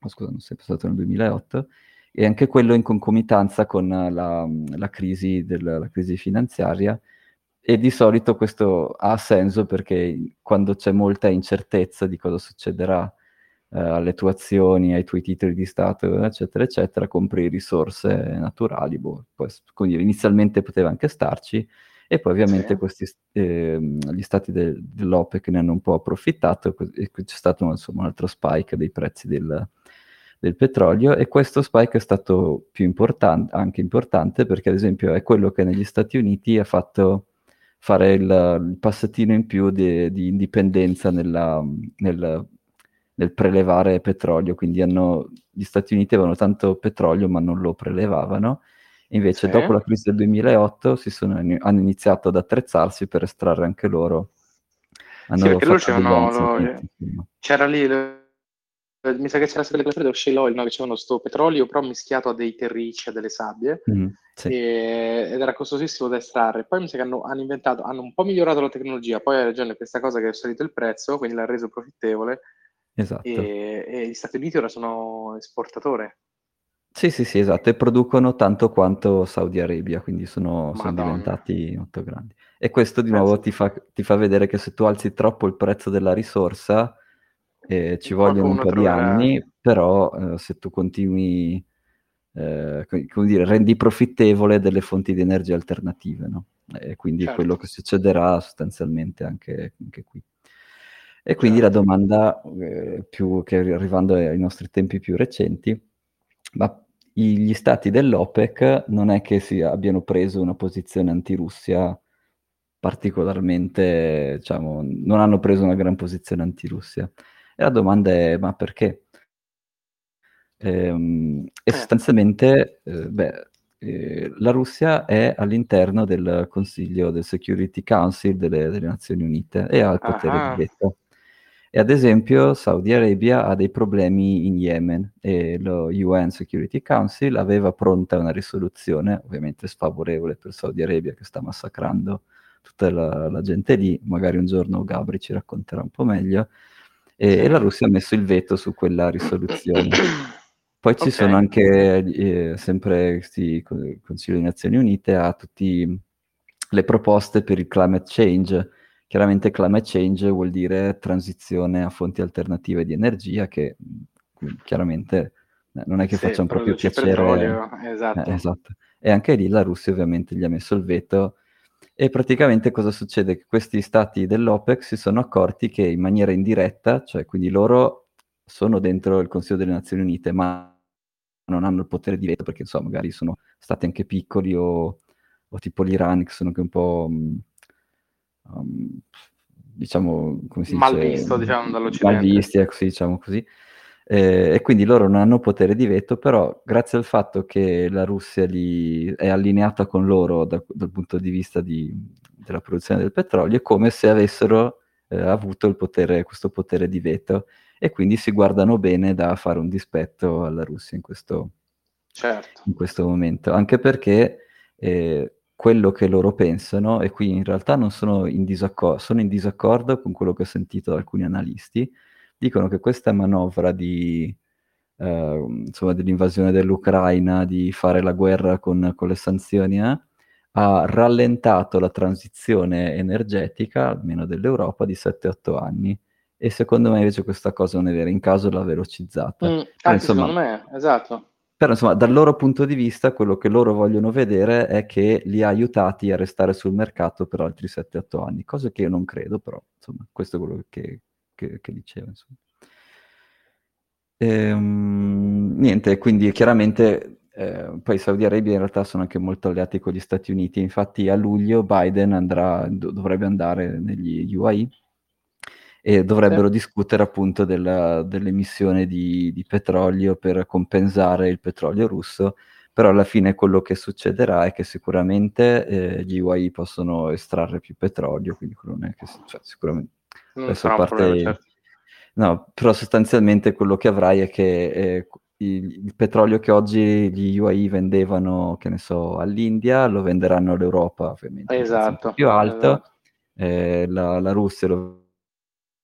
oh, scusa, non sempre stato nel 2008, e anche quello in concomitanza con la, la, crisi, del, la crisi finanziaria e di solito questo ha senso perché quando c'è molta incertezza di cosa succederà eh, alle tue azioni, ai tuoi titoli di Stato, eccetera, eccetera, compri risorse naturali. Boh, poi, quindi inizialmente poteva anche starci, e poi ovviamente sì. questi, eh, gli stati de- dell'OPEC ne hanno un po' approfittato e c'è stato insomma, un altro spike dei prezzi del, del, petrolio e questo spike è stato più importante, anche importante perché ad esempio è quello che negli Stati Uniti ha fatto fare il, il passettino in più di, di indipendenza nella, nel, nel, prelevare petrolio, quindi hanno, gli Stati Uniti avevano tanto petrolio ma non lo prelevavano Invece, sì. dopo la crisi del 2008, sono, hanno iniziato ad attrezzarsi per estrarre anche loro. Hanno sì, perché loro c'erano, lo, c'era lì, mi sa che c'era quella dello shale oil, no? che c'erano sto petrolio però mischiato a dei terricci, a delle sabbie, mm, sì. e, ed era costosissimo da estrarre. Poi mi sa che hanno, hanno, inventato, hanno un po' migliorato la tecnologia, poi hai ragione questa cosa che è salito il prezzo, quindi l'ha reso profittevole. Esatto. E, e gli Stati Uniti ora sono esportatore sì, sì, sì, esatto, e producono tanto quanto Saudi Arabia, quindi sono, sono diventati molto grandi. E questo di nuovo ti fa, ti fa, vedere che se tu alzi troppo il prezzo della risorsa, eh, ci vogliono un po' troverà... di anni, però eh, se tu continui, eh, come dire, rendi profittevole delle fonti di energia alternative, no? E quindi certo. è quello che succederà sostanzialmente anche, anche qui. E quindi certo. la domanda, eh, più che arrivando ai nostri tempi più recenti, ma gli stati dell'OPEC non è che si abbiano preso una posizione anti-Russia particolarmente, diciamo, non hanno preso una gran posizione anti-Russia. E la domanda è, ma perché? Ehm, e eh. sostanzialmente, eh, beh, eh, la Russia è all'interno del Consiglio del Security Council delle, delle Nazioni Unite e ha il potere di veto. E ad esempio Saudi Arabia ha dei problemi in Yemen e lo UN Security Council aveva pronta una risoluzione, ovviamente sfavorevole per Saudi Arabia che sta massacrando tutta la, la gente lì, magari un giorno Gabri ci racconterà un po' meglio, e, e la Russia ha messo il veto su quella risoluzione. (clears throat) Poi ci okay. sono anche, eh, sempre questi Consiglio di Nazioni Unite, ha tutte le proposte per il climate change, Chiaramente climate change vuol dire transizione a fonti alternative di energia che chiaramente eh, non è che sì, faccia un proprio piacere. Petrolio, esatto. Eh, esatto. E anche lì la Russia ovviamente gli ha messo il veto e praticamente cosa succede? Che questi stati dell'OPEC si sono accorti che in maniera indiretta, cioè quindi loro sono dentro il Consiglio delle Nazioni Unite, ma non hanno il potere di veto perché insomma magari sono stati anche piccoli o, o tipo l'Iran che sono anche un po' um, diciamo, come si mal dice? visto, diciamo, dall'Occidente. Mal visti, ecco, sì, diciamo così. Eh, e quindi loro non hanno potere di veto, però grazie al fatto che la Russia li, è allineata con loro da, dal punto di vista di, della produzione del petrolio, è come se avessero eh, avuto potere, questo potere di veto e quindi si guardano bene da fare un dispetto alla Russia in questo, certo. in questo momento, anche perché eh, quello che loro pensano, e qui in realtà non sono in disaccordo, sono in disaccordo con quello che ho sentito da alcuni analisti, dicono che questa manovra di, eh, insomma, dell'invasione dell'Ucraina, di fare la guerra con, con le sanzioni, eh, ha rallentato la transizione energetica, almeno dell'Europa, di 7-8 anni. E secondo me invece questa cosa non è vera, in caso l'ha velocizzata. Mm, anche insomma, secondo me, esatto. Però insomma, dal loro punto di vista, quello che loro vogliono vedere è che li ha aiutati a restare sul mercato per altri 7-8 anni, cosa che io non credo, però insomma, questo è quello che, che, che diceva. Insomma. Ehm, niente, quindi chiaramente eh, poi Saudi Arabia in realtà sono anche molto alleati con gli Stati Uniti, infatti a luglio Biden andrà, dovrebbe andare negli UAE e dovrebbero sì. discutere appunto della, dell'emissione di, di, petrolio per compensare il petrolio russo, però alla fine quello che succederà è che sicuramente eh, gli UAE possono estrarre più petrolio, quindi quello non è che cioè, sicuramente non adesso parte... Problema, certo. No, però sostanzialmente quello che avrai è che eh, il, il, petrolio che oggi gli UAE vendevano, che ne so, all'India, lo venderanno all'Europa, ovviamente. Esatto. Più alto, esatto. Eh, la, la Russia lo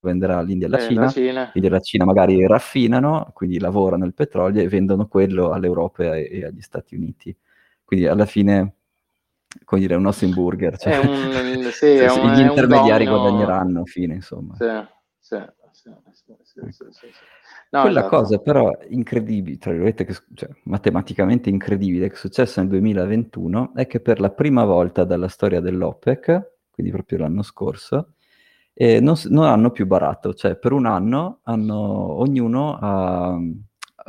venderà l'India e la Eh, Cina, Cina. l'India e la Cina magari raffinano, quindi lavorano il petrolio e vendono quello all'Europa e, e agli Stati Uniti. Quindi alla fine, come dire, un Ossenburger, cioè, un- (laughs) sì, è un- gli intermediari domino- guadagneranno, fine, insomma. Sì, sì, sì, sì, sì. No, Quella esatto. cosa però incredibile, tra virgolette, che, cioè, matematicamente incredibile, che è successa nel 2021 è che per la prima volta dalla storia dell'OPEC, quindi proprio l'anno scorso, eh, non, non hanno più barato, cioè per un anno hanno, ognuno ha,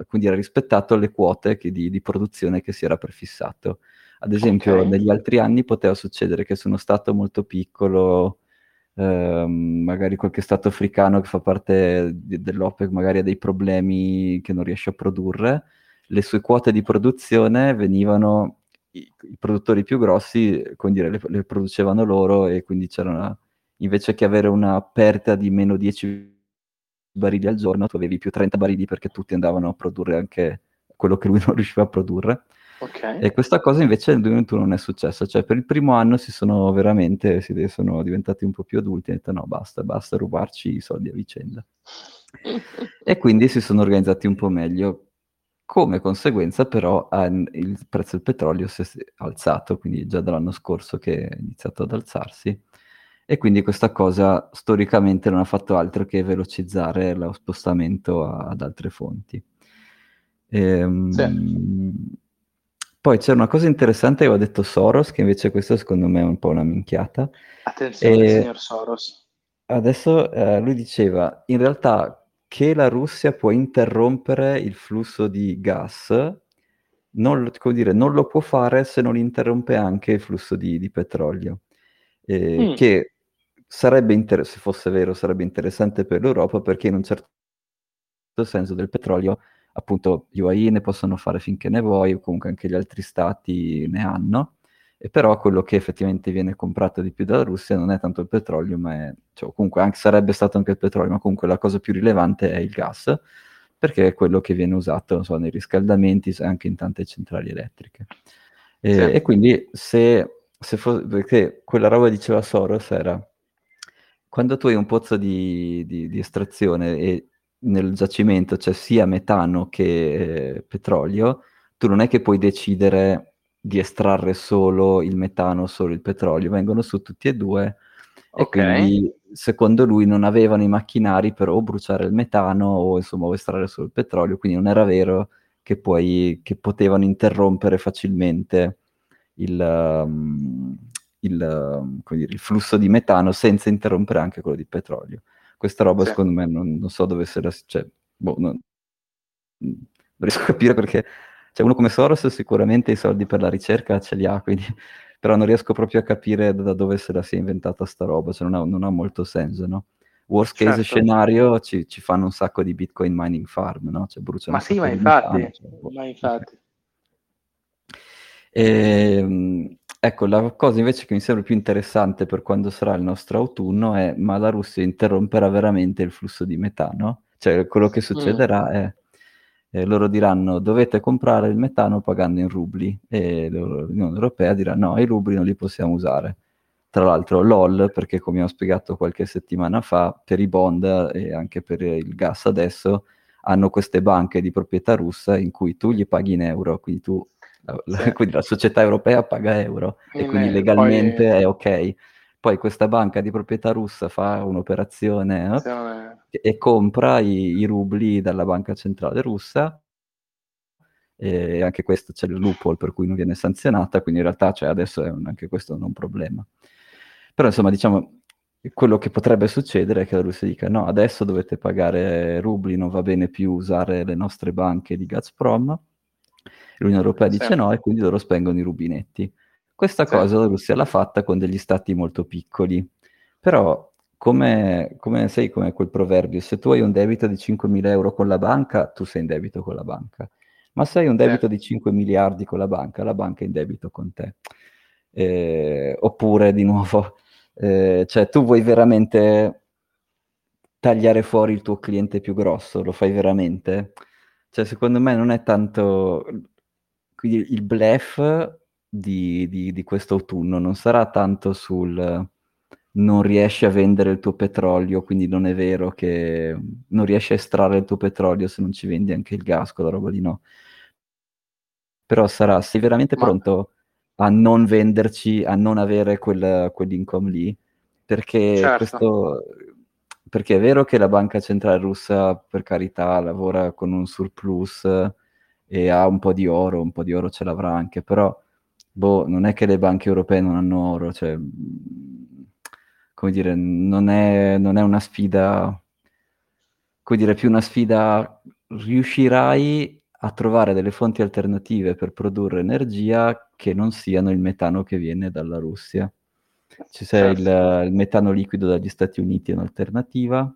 quindi, ha rispettato le quote che di, di produzione che si era prefissato. Ad esempio, Ok. negli altri anni poteva succedere che su uno stato molto piccolo ehm, magari qualche stato africano che fa parte di- dell'OPEC magari ha dei problemi che non riesce a produrre, le sue quote di produzione venivano, i, i produttori più grossi, come dire, le, le producevano loro e quindi c'era una, invece che avere una perdita di meno 10 barili al giorno, tu avevi più 30 barili perché tutti andavano a produrre anche quello che lui (laughs) non riusciva a produrre. Ok. E questa cosa invece nel 2021 non è successa, cioè per il primo anno si sono veramente, si sono diventati un po' più adulti e hanno detto no basta, basta rubarci i soldi a vicenda. E quindi si sono organizzati un po' meglio. Come conseguenza però il prezzo del petrolio si è alzato, quindi già dall'anno scorso che è iniziato ad alzarsi. E quindi questa cosa storicamente non ha fatto altro che velocizzare lo spostamento a- ad altre fonti. Ehm, Poi c'è una cosa interessante che aveva detto Soros, che invece questo secondo me è un po' una minchiata. Attenzione, E- signor Soros. Adesso eh, lui diceva, in realtà che la Russia può interrompere il flusso di gas, non, dire, non lo può fare se non interrompe anche il flusso di, di petrolio, Eh, Mm. che sarebbe, inter- se fosse vero, sarebbe interessante per l'Europa perché in un certo senso del petrolio, appunto, gli UAE ne possono fare finché ne vuoi, o comunque anche gli altri stati ne hanno, e però quello che effettivamente viene comprato di più dalla Russia non è tanto il petrolio, ma è, cioè, comunque anche, sarebbe stato anche il petrolio, ma comunque la cosa più rilevante è il gas, perché è quello che viene usato non so, nei riscaldamenti e anche in tante centrali elettriche. E, Sì. e quindi se, se fo- perché quella roba diceva Soros era quando tu hai un pozzo di, di- di estrazione e nel giacimento c'è sia metano che eh, petrolio, tu non è che puoi decidere di estrarre solo il metano o solo il petrolio, vengono su tutti e due e Ok. quindi secondo lui non avevano i macchinari per o bruciare il metano o insomma o estrarre solo il petrolio, quindi non era vero che, poi, che potevano interrompere facilmente il, um, il, come dire, il flusso di metano senza interrompere anche quello di petrolio. Questa roba Sì. secondo me non, non so dove sia, cioè, boh, non, non riesco a capire perché cioè, uno come Soros sicuramente i soldi per la ricerca ce li ha, quindi, (laughs) però non riesco proprio a capire da dove se la sia inventata sta roba, cioè non ha, non ha molto senso, no? Worst case Certo. scenario ci, ci fanno un sacco di Bitcoin mining farm, no? Cioè bruciano Ma sì, ma infatti, metano, cioè, boh, ma infatti. (laughs) Ehm, ecco, la cosa invece che mi sembra più interessante per quando sarà il nostro autunno è ma la Russia interromperà veramente il flusso di metano? Cioè, quello che succederà è eh, loro diranno dovete comprare il metano pagando in rubli e l'Unione Europea dirà no, i rubli non li possiamo usare. Tra l'altro LOL, perché come ho spiegato qualche settimana fa, per i bond e anche per il gas adesso hanno queste banche di proprietà russa in cui tu gli paghi in euro, quindi tu la, la- quindi la società europea paga euro e In- quindi legalmente poi- è ok. Poi questa banca di proprietà russa fa un'operazione no? È- e compra i, i rubli dalla banca centrale russa e anche questo c'è il loophole per cui non viene sanzionata, quindi in realtà cioè, adesso è un- anche questo un problema. Però insomma diciamo quello che potrebbe succedere è che la Russia dica no, adesso dovete pagare rubli, non va bene più usare le nostre banche di Gazprom, l'Unione Europea dice no e quindi loro spengono i rubinetti. Questa cosa la Russia l'ha fatta con degli stati molto piccoli, però come, come sai, come quel proverbio, se tu hai un debito di 5.000 euro con la banca, tu sei in debito con la banca, ma se hai un debito di 5 miliardi con la banca, la banca è in debito con te. Eh, oppure, di nuovo, (laughs) eh, cioè tu vuoi veramente tagliare fuori il tuo cliente più grosso, lo fai veramente? Cioè, secondo me non è tanto... Quindi il bluff di, di, di questo autunno non sarà tanto sul non riesci a vendere il tuo petrolio, quindi non è vero che non riesci a estrarre il tuo petrolio se non ci vendi anche il gas, quella roba lì no. Però sarà, sei veramente Ma... pronto a non venderci, a non avere quel, quell'income lì, perché certo. questo... Perché è vero che la banca centrale russa, per carità, lavora con un surplus e ha un po' di oro, un po' di oro ce l'avrà anche, però boh, non è che le banche europee non hanno oro, cioè come dire, non è, non è una sfida, come dire, più una sfida, riuscirai a trovare delle fonti alternative per produrre energia che non siano il metano che viene dalla Russia. Ci c'è certo. il, il, metano liquido dagli Stati Uniti, è un'alternativa.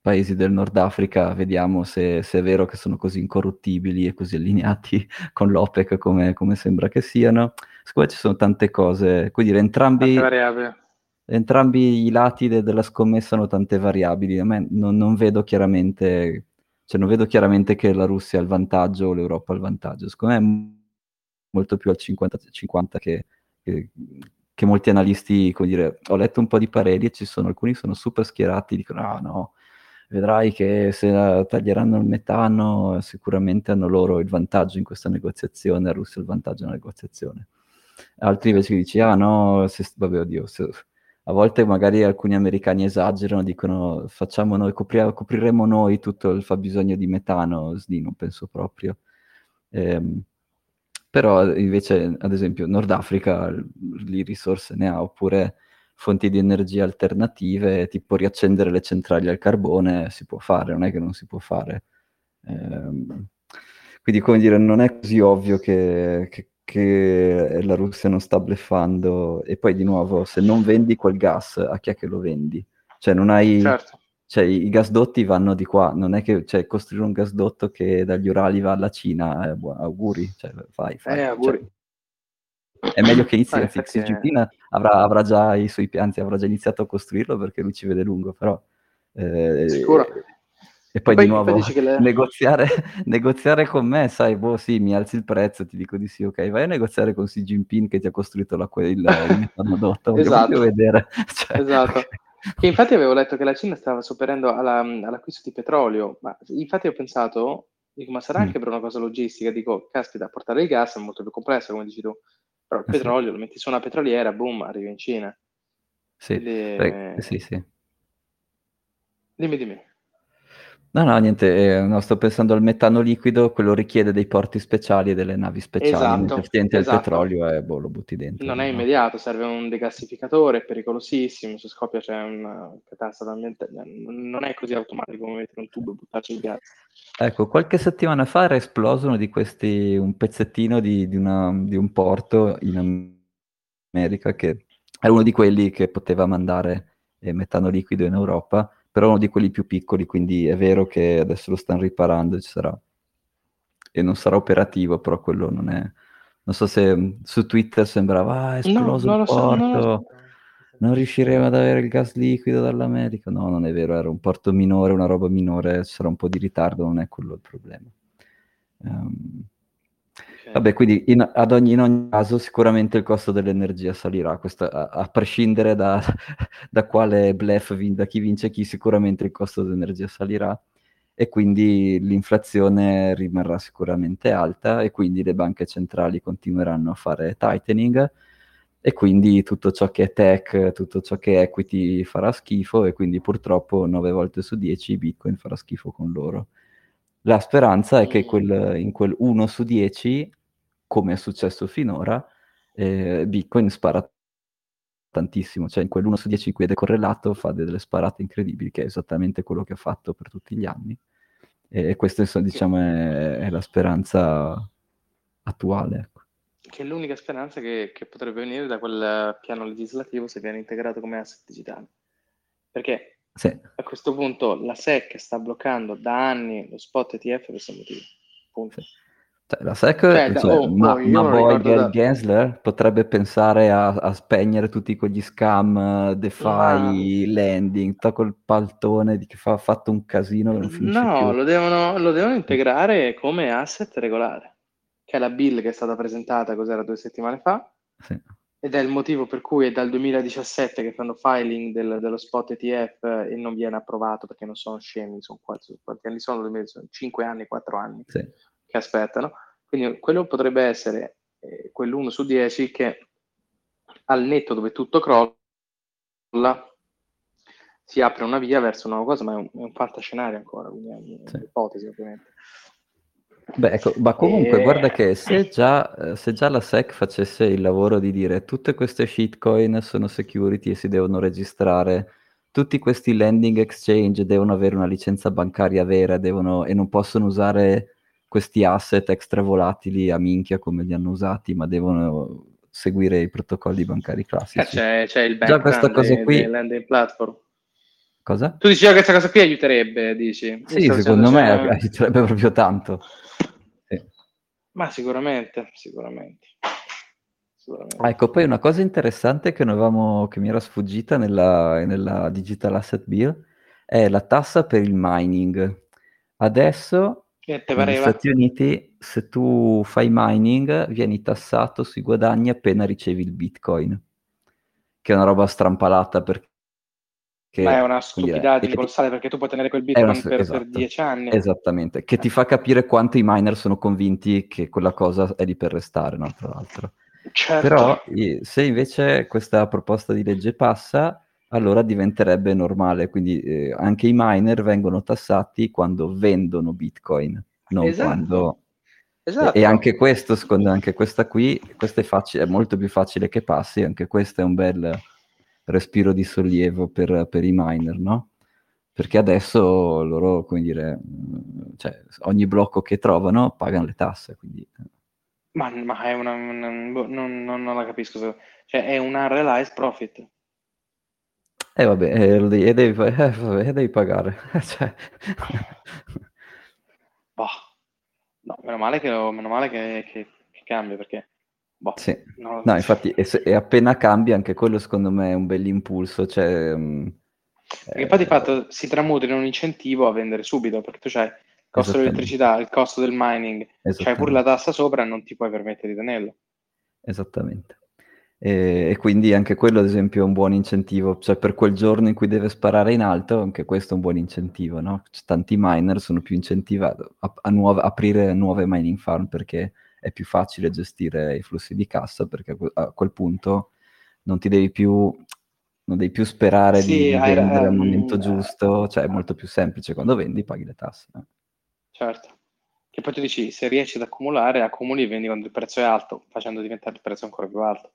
Paesi del Nord Africa, vediamo se, se, è vero che sono così incorruttibili e così allineati (laughs) con l'OPEC come, come sembra che siano. Secondo me ci sono tante cose, dire, entrambi... Entrambi i lati de- della scommessa hanno tante variabili. A me non, non, vedo chiaramente, cioè non vedo chiaramente che la Russia ha il vantaggio o l'Europa ha il vantaggio. Secondo me è molto più al 50-50 che, che, che, molti analisti, come dire, ho letto un po' di pareri e ci sono alcuni sono super schierati, dicono ah no, vedrai che se taglieranno il metano sicuramente hanno loro il vantaggio in questa negoziazione, la Russia il vantaggio nella negoziazione. Altri invece dici ah no, se, vabbè oddio, se, a volte magari alcuni americani esagerano, dicono facciamo noi, copri- copriremo noi tutto il fabbisogno di metano, sì, non penso proprio. Eh, però invece, ad esempio, Nord Africa lì risorse ne ha, oppure fonti di energia alternative, tipo riaccendere le centrali al carbone, si può fare, non è che non si può fare. Eh, quindi, come dire, non è così ovvio che, che che la Russia non sta bleffando e poi di nuovo se non vendi quel gas a chi è che lo vendi? Cioè non hai... Certo. Cioè i gasdotti vanno di qua, non è che cioè, costruire un gasdotto che dagli Urali va alla Cina, eh, buon, auguri, cioè, fai, fai. Eh, auguri. Cioè, è meglio che inizi, anzi, Xi Jinping avrà, avrà, già i suoi piani, avrà già iniziato a costruirlo perché lui ci vede lungo, però... Eh, Sicuro. E poi, poi di nuovo le... (laughs) negoziare, negoziare, con me, sai, boh sì, mi alzi il prezzo, ti dico di sì, ok, vai a negoziare con Xi Jinping che ti ha costruito la, il, il (laughs) metanodotto, esatto. vedere. (laughs) Cioè, esatto. Che infatti avevo letto che la Cina stava sopperendo alla, all'acquisto di petrolio, ma infatti ho pensato, dico, ma sarà mm. anche per una cosa logistica, dico, caspita, portare il gas è molto più complesso, come dici tu, però il eh petrolio lo metti su una petroliera, boom, arriva in Cina. Sì, Quindi... sì, sì. Dimmi, dimmi. No, no, niente, eh, no, sto pensando al metano liquido, quello richiede dei porti speciali e delle navi speciali, esatto, mentre esatto. il petrolio è, boh, lo butti dentro. Non è immediato, serve un degassificatore, è pericolosissimo, se scoppia c'è una catastrofe ambientale, non è così automatico come mettere un tubo e buttarci il gas. Ecco, qualche settimana fa era esploso uno di questi, un pezzettino di, di, una, di un porto in America che era uno di quelli che poteva mandare eh, metano liquido in Europa, però uno di quelli più piccoli, quindi è vero che adesso lo stanno riparando, ci sarà. E non sarà operativo, però quello non è... Non so se mm, su Twitter sembrava, ah, è esploso no, il porto, so, non, non riusciremo ad avere il gas liquido dall'America. No, non è vero, era un porto minore, una roba minore, ci sarà un po' di ritardo, non è quello il problema. Um, Vabbè, quindi in, ad ogni, in ogni caso sicuramente il costo dell'energia salirà, questo, a, a, prescindere da, (laughs) da quale bluff, da chi vince chi, sicuramente il costo dell'energia salirà e quindi l'inflazione rimarrà sicuramente alta e quindi le banche centrali continueranno a fare tightening e quindi tutto ciò che è tech, tutto ciò che è equity farà schifo e quindi purtroppo 9 volte su 10 Bitcoin farà schifo con loro. La speranza è che quel, in quel 1 su 10 come è successo finora, eh, Bitcoin spara tantissimo, cioè in quell'1 su 10 in cui è decorrelato fa delle sparate incredibili, che è esattamente quello che ha fatto per tutti gli anni. E questa diciamo, è, è, la speranza attuale. Ecco. Che è l'unica speranza che, che, potrebbe venire da quel piano legislativo se viene integrato come asset digitale. Perché sì. a questo punto la SEC sta bloccando da anni lo spot ETF per questo motivo. Punto. Sì. Cioè, la SEC, cioè, cioè, oh, ma, oh, ma Gary da... Gensler potrebbe pensare a, a, spegnere tutti quegli scam, DeFi, ma... lending, tutto quel paltone di che fa, fatto un casino che non finisce No, lo devono, lo devono, integrare come asset regolare, che è la bill che è stata presentata, cos'era, due settimane fa, sì. ed è il motivo per cui è dal 2017 che fanno filing del, dello spot ETF e non viene approvato perché non sono scemi, sono quanti, quanti anni sono? sono 5 anni, 4 anni sì. Che aspettano. Quindi quello potrebbe essere eh, quell'1 su 10 che al netto dove tutto crolla si apre una via verso una nuova cosa, ma è un, è un fantascenario ancora, quindi è un'ipotesi sì. ovviamente. Beh, ecco, ma comunque e... guarda che se già, eh, se già, la SEC facesse il lavoro di dire tutte queste shitcoin sono security e si devono registrare, tutti questi lending exchange devono avere una licenza bancaria vera devono, e non possono usare questi asset extra volatili a minchia come li hanno usati, ma devono seguire i protocolli bancari classici. Eh, c'è, c'è, il background già questa cosa qui... lending platform. Cosa? Tu dici che questa cosa qui aiuterebbe, dici? Sì, secondo me aiuterebbe proprio tanto. Ma sicuramente, sicuramente. sicuramente. Ah, ecco, poi una cosa interessante che, avevamo, che mi era sfuggita nella, nella Digital Asset Bill è la tassa per il mining. Adesso negli Stati Uniti, se tu fai mining, vieni tassato sui guadagni appena ricevi il Bitcoin, che è una roba strampalata perché che, Ma è una stupidaggine colossale perché tu puoi tenere quel bitcoin una, per, esatto, per, dieci anni. Esattamente, che ti fa capire quanto i miner sono convinti che quella cosa è lì per restare, no? Tra l'altro. Certo. Però se invece questa proposta di legge passa, allora diventerebbe normale, quindi eh, anche i miner vengono tassati quando vendono bitcoin, non esatto. quando... Esatto. E anche questo, secondo me, anche questa qui, questa è, facile, è molto più facile che passi, anche questo è un bel respiro di sollievo per, per i miner, no? Perché adesso loro, come dire, mm, cioè, ogni blocco che trovano pagano le tasse, quindi... Eh. Ma, ma è una, una boh, non, non, la capisco, cioè è un unrealized profit. Eh vabbè, eh, devi, eh, devi, eh, vabbè, devi pagare. (laughs) cioè... (laughs) boh. No, meno male che, meno male che, che, che cambia, perché Boh, sì. no, no, infatti, e, se, e, appena cambia, anche quello secondo me è un bell'impulso. Cioè, um, perché poi di fatto si tramuta in un incentivo a vendere subito, perché tu c'hai il costo dell'elettricità, il costo del mining, c'hai pure la tassa sopra e non ti puoi permettere di tenerlo. Esattamente. E, e, quindi anche quello, ad esempio, è un buon incentivo. Cioè, per quel giorno in cui deve sparare in alto, anche questo è un buon incentivo, no? Tanti miner sono più incentivati a, a nuove, aprire nuove mining farm perché è più facile gestire i flussi di cassa perché a quel punto non ti devi più, non devi più sperare sì, di vendere al momento um, giusto, cioè è molto più semplice, quando vendi paghi le tasse. Eh. Certo. Che poi tu dici, se riesci ad accumulare, accumuli e vendi quando il prezzo è alto, facendo diventare il prezzo ancora più alto.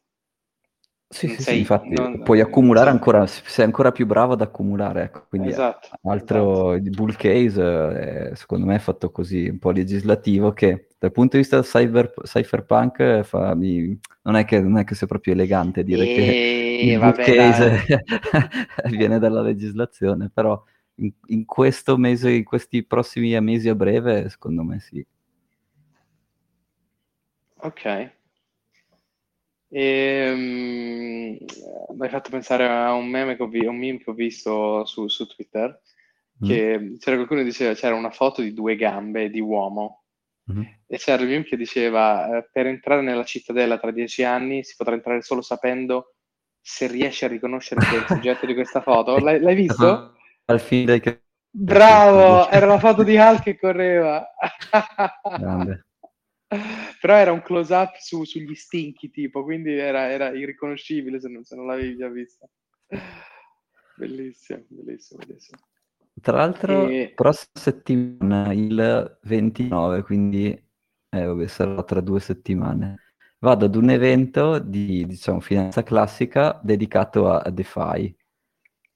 Sì, sì, sei, sì, infatti non, puoi accumulare ancora, sei ancora più bravo ad accumulare, ecco. quindi esatto, altro esatto. bull case, eh, secondo me è fatto così, un po' legislativo, che dal punto di vista cyber, cyberpunk fa, mi, non, è che, non, è che, sia proprio elegante dire e... che il bull case (laughs) viene dalla legislazione, però in, in, questo mese, in questi prossimi mesi a breve, secondo me sì. Ok. E, um, mi hai fatto pensare a un meme che ho, vi- un meme che ho visto su, su Twitter, mm. che c'era qualcuno che diceva c'era una foto di due gambe di uomo mm. e c'era il meme che diceva eh, per entrare nella cittadella tra dieci anni si potrà entrare solo sapendo se riesci a riconoscere il soggetto di questa foto. (laughs) L'hai, l'hai visto? Al fine che... Bravo, era la foto di Hal che correva. Grande. (laughs) Però era un close up su, sugli stinchi, tipo, quindi era, era irriconoscibile se non, se non, l'avevi già vista. (laughs) Bellissimo, bellissimo, bellissimo. Tra l'altro, e... prossima settimana, il 29, quindi eh, vabbè, sarà tra due settimane, vado ad un evento di, diciamo, finanza classica dedicato a, a DeFi.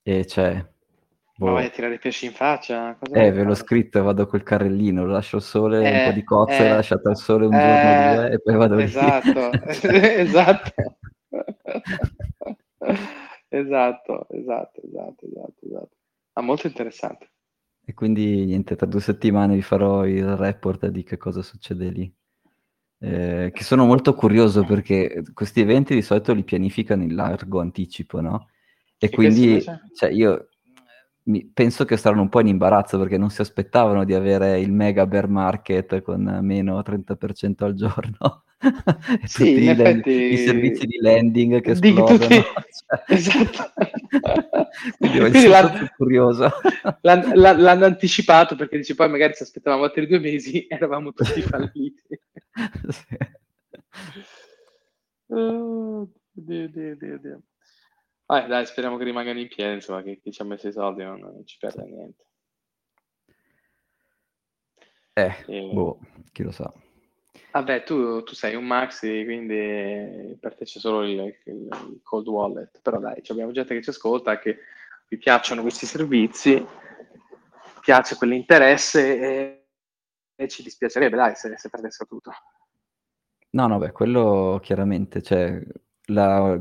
E c'è Boh. Ma vai a tirare i pesci in faccia? Cosa eh, ve l'ho scritto, vado col carrellino, lo lascio al sole, eh, un po' di cozze, eh, lasciate al sole un eh, giorno due e poi vado esatto, (laughs) (laughs) esatto, (laughs) esatto, esatto, esatto, esatto, esatto. Ah, molto interessante. E quindi niente, tra due settimane vi farò il report di che cosa succede lì. Eh, che sono molto curioso perché questi eventi di solito li pianificano in largo anticipo, no? E, e quindi, cioè, io mi, penso che saranno un po' in imbarazzo perché non si aspettavano di avere il mega bear market con meno 30% al giorno. (laughs) sì, tutti i, effetti... i, servizi di landing che esplodono. Tutti... (laughs) Cioè... Esatto. Quindi, Quindi l'hanno... curioso. (laughs) L'hanno, l'hanno, anticipato perché dice poi magari se aspettavamo altri due mesi eravamo tutti falliti. sì. Oh, Dio, Dio, Dio, Dio. Vabbè, dai, speriamo che rimangano in piedi, insomma, che chi ci ha messo i soldi non, non ci perde niente. Eh, e... boh, chi lo sa. Vabbè, tu, tu, sei un maxi, quindi per te c'è solo il, il, il, cold wallet, però dai, abbiamo gente che ci ascolta, che vi piacciono questi servizi, piace quell'interesse e, e ci dispiacerebbe, dai, se, se perdessero tutto. No, no, beh, quello chiaramente, cioè, la,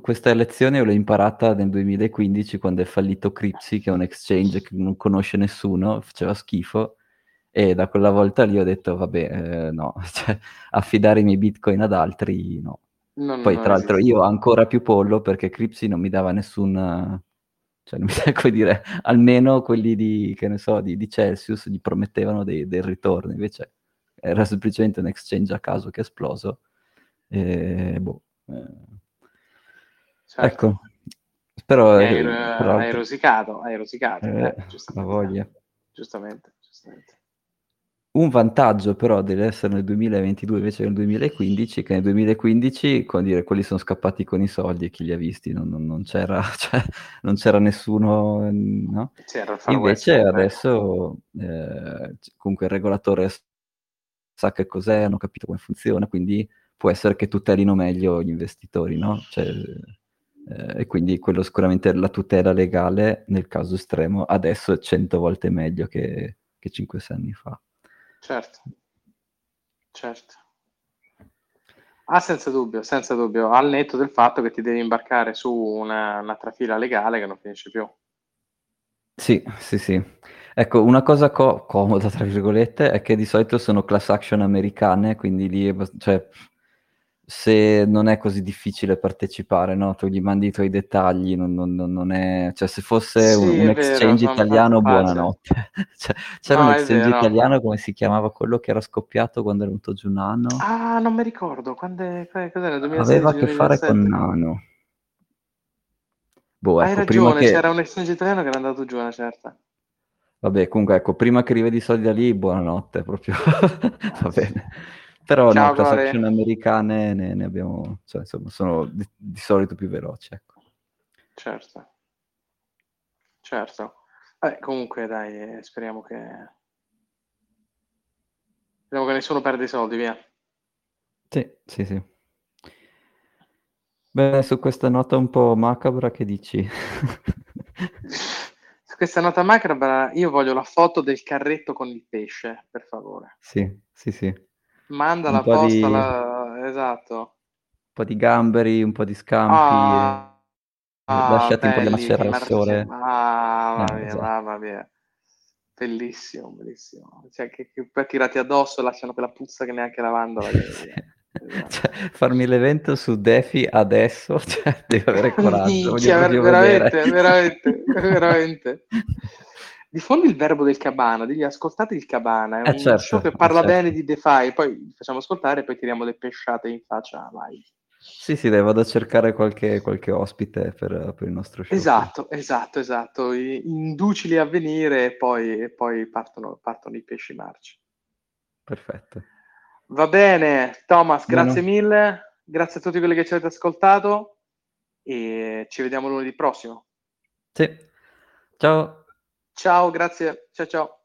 questa lezione l'ho imparata nel 2015 quando è fallito Cripsy, che è un exchange che non conosce nessuno, faceva schifo, e da quella volta lì ho detto, vabbè, eh, no, (laughs) cioè, affidare i miei bitcoin ad altri, no. Non, Poi, non tra l'altro, io ho ancora più pollo perché Cripsy non mi dava nessun... Cioè, non mi (laughs) sa come dire, almeno quelli di, che ne so, di, di Celsius gli promettevano dei, del ritorno, invece era semplicemente un exchange a caso che è esploso. E, boh. Certo. Ecco, spero... Hai, hai rosicato, hai rosicato. Eh, eh, la voglia. Giustamente, giustamente. Un vantaggio però dell'essere nel 2022 invece nel 2015 che nel 2015 dire, quelli sono scappati con i soldi e chi li ha visti non, non, non, c'era, (laughs) cioè, non c'era, nessuno no? c'era invece adesso eh, comunque il regolatore sa che cos'è hanno capito come funziona quindi può essere che tutelino meglio gli investitori no? Cioè, eh, e quindi quello sicuramente la tutela legale nel caso estremo adesso è cento volte meglio che, che 5-6 anni fa Certo, certo. Ah, senza dubbio, senza dubbio, al netto del fatto che ti devi imbarcare su una, una trafila legale che non finisce più. Sì, sì, sì. Ecco, una cosa co- comoda, tra virgolette, è che di solito sono class action americane, quindi lì, cioè, se non è così difficile partecipare, no? Tu gli mandi i tuoi dettagli, non, non, non è... Cioè, se fosse sì, un, (laughs) un exchange vero, italiano, buonanotte. cioè, c'era no, un exchange italiano, come si chiamava quello che era scoppiato quando è venuto giù Nano? Ah, non mi ricordo, quando è... cos'era, 2016, Aveva a che fare con Nano. Boh, Hai ecco, ragione, che... c'era un exchange italiano che era andato giù una certa. Vabbè, comunque, ecco, prima che rivedi i soldi da lì, buonanotte, proprio. (laughs) Va bene. Però Ciao, no, class action americane ne, ne, abbiamo, cioè, insomma, sono di, di solito più veloci, ecco. Certo. Certo. Vabbè, comunque dai, eh, speriamo che... Speriamo che nessuno perda i soldi, via. Sì, sì, sì. Beh, su questa nota un po' macabra, che dici? (laughs) su questa nota macabra, io voglio la foto del carretto con il pesce, per favore. Sì, sì, sì. Manda la posta, di... la... esatto. Un po' di gamberi, un po' di scampi. Ah, ah, lasciati un po' di macerare al sole. Ah, eh, esatto. mamma mia. Bellissimo, bellissimo. Cioè, che, che poi tirati addosso lasciano quella puzza che neanche lavando. (laughs) esatto. cioè, farmi l'evento su Defi adesso, (laughs) cioè, devi avere coraggio. Minchia, veramente, veramente, veramente (laughs) diffondi il verbo del Cabana, digli ascoltate il Cabana, è eh un certo, show che parla certo. bene di DeFi, poi facciamo ascoltare e poi tiriamo le pesciate in faccia live. Sì, sì, dai, vado a cercare qualche, qualche ospite per, per, il nostro show. Esatto, esatto, esatto. Inducili a venire e poi, e poi partono, partono, i pesci marci. Perfetto. Va bene, Thomas, grazie bueno. mille. Grazie a tutti quelli che ci avete ascoltato e ci vediamo lunedì prossimo. Sì. Ciao. Ciao, grazie. Ciao ciao.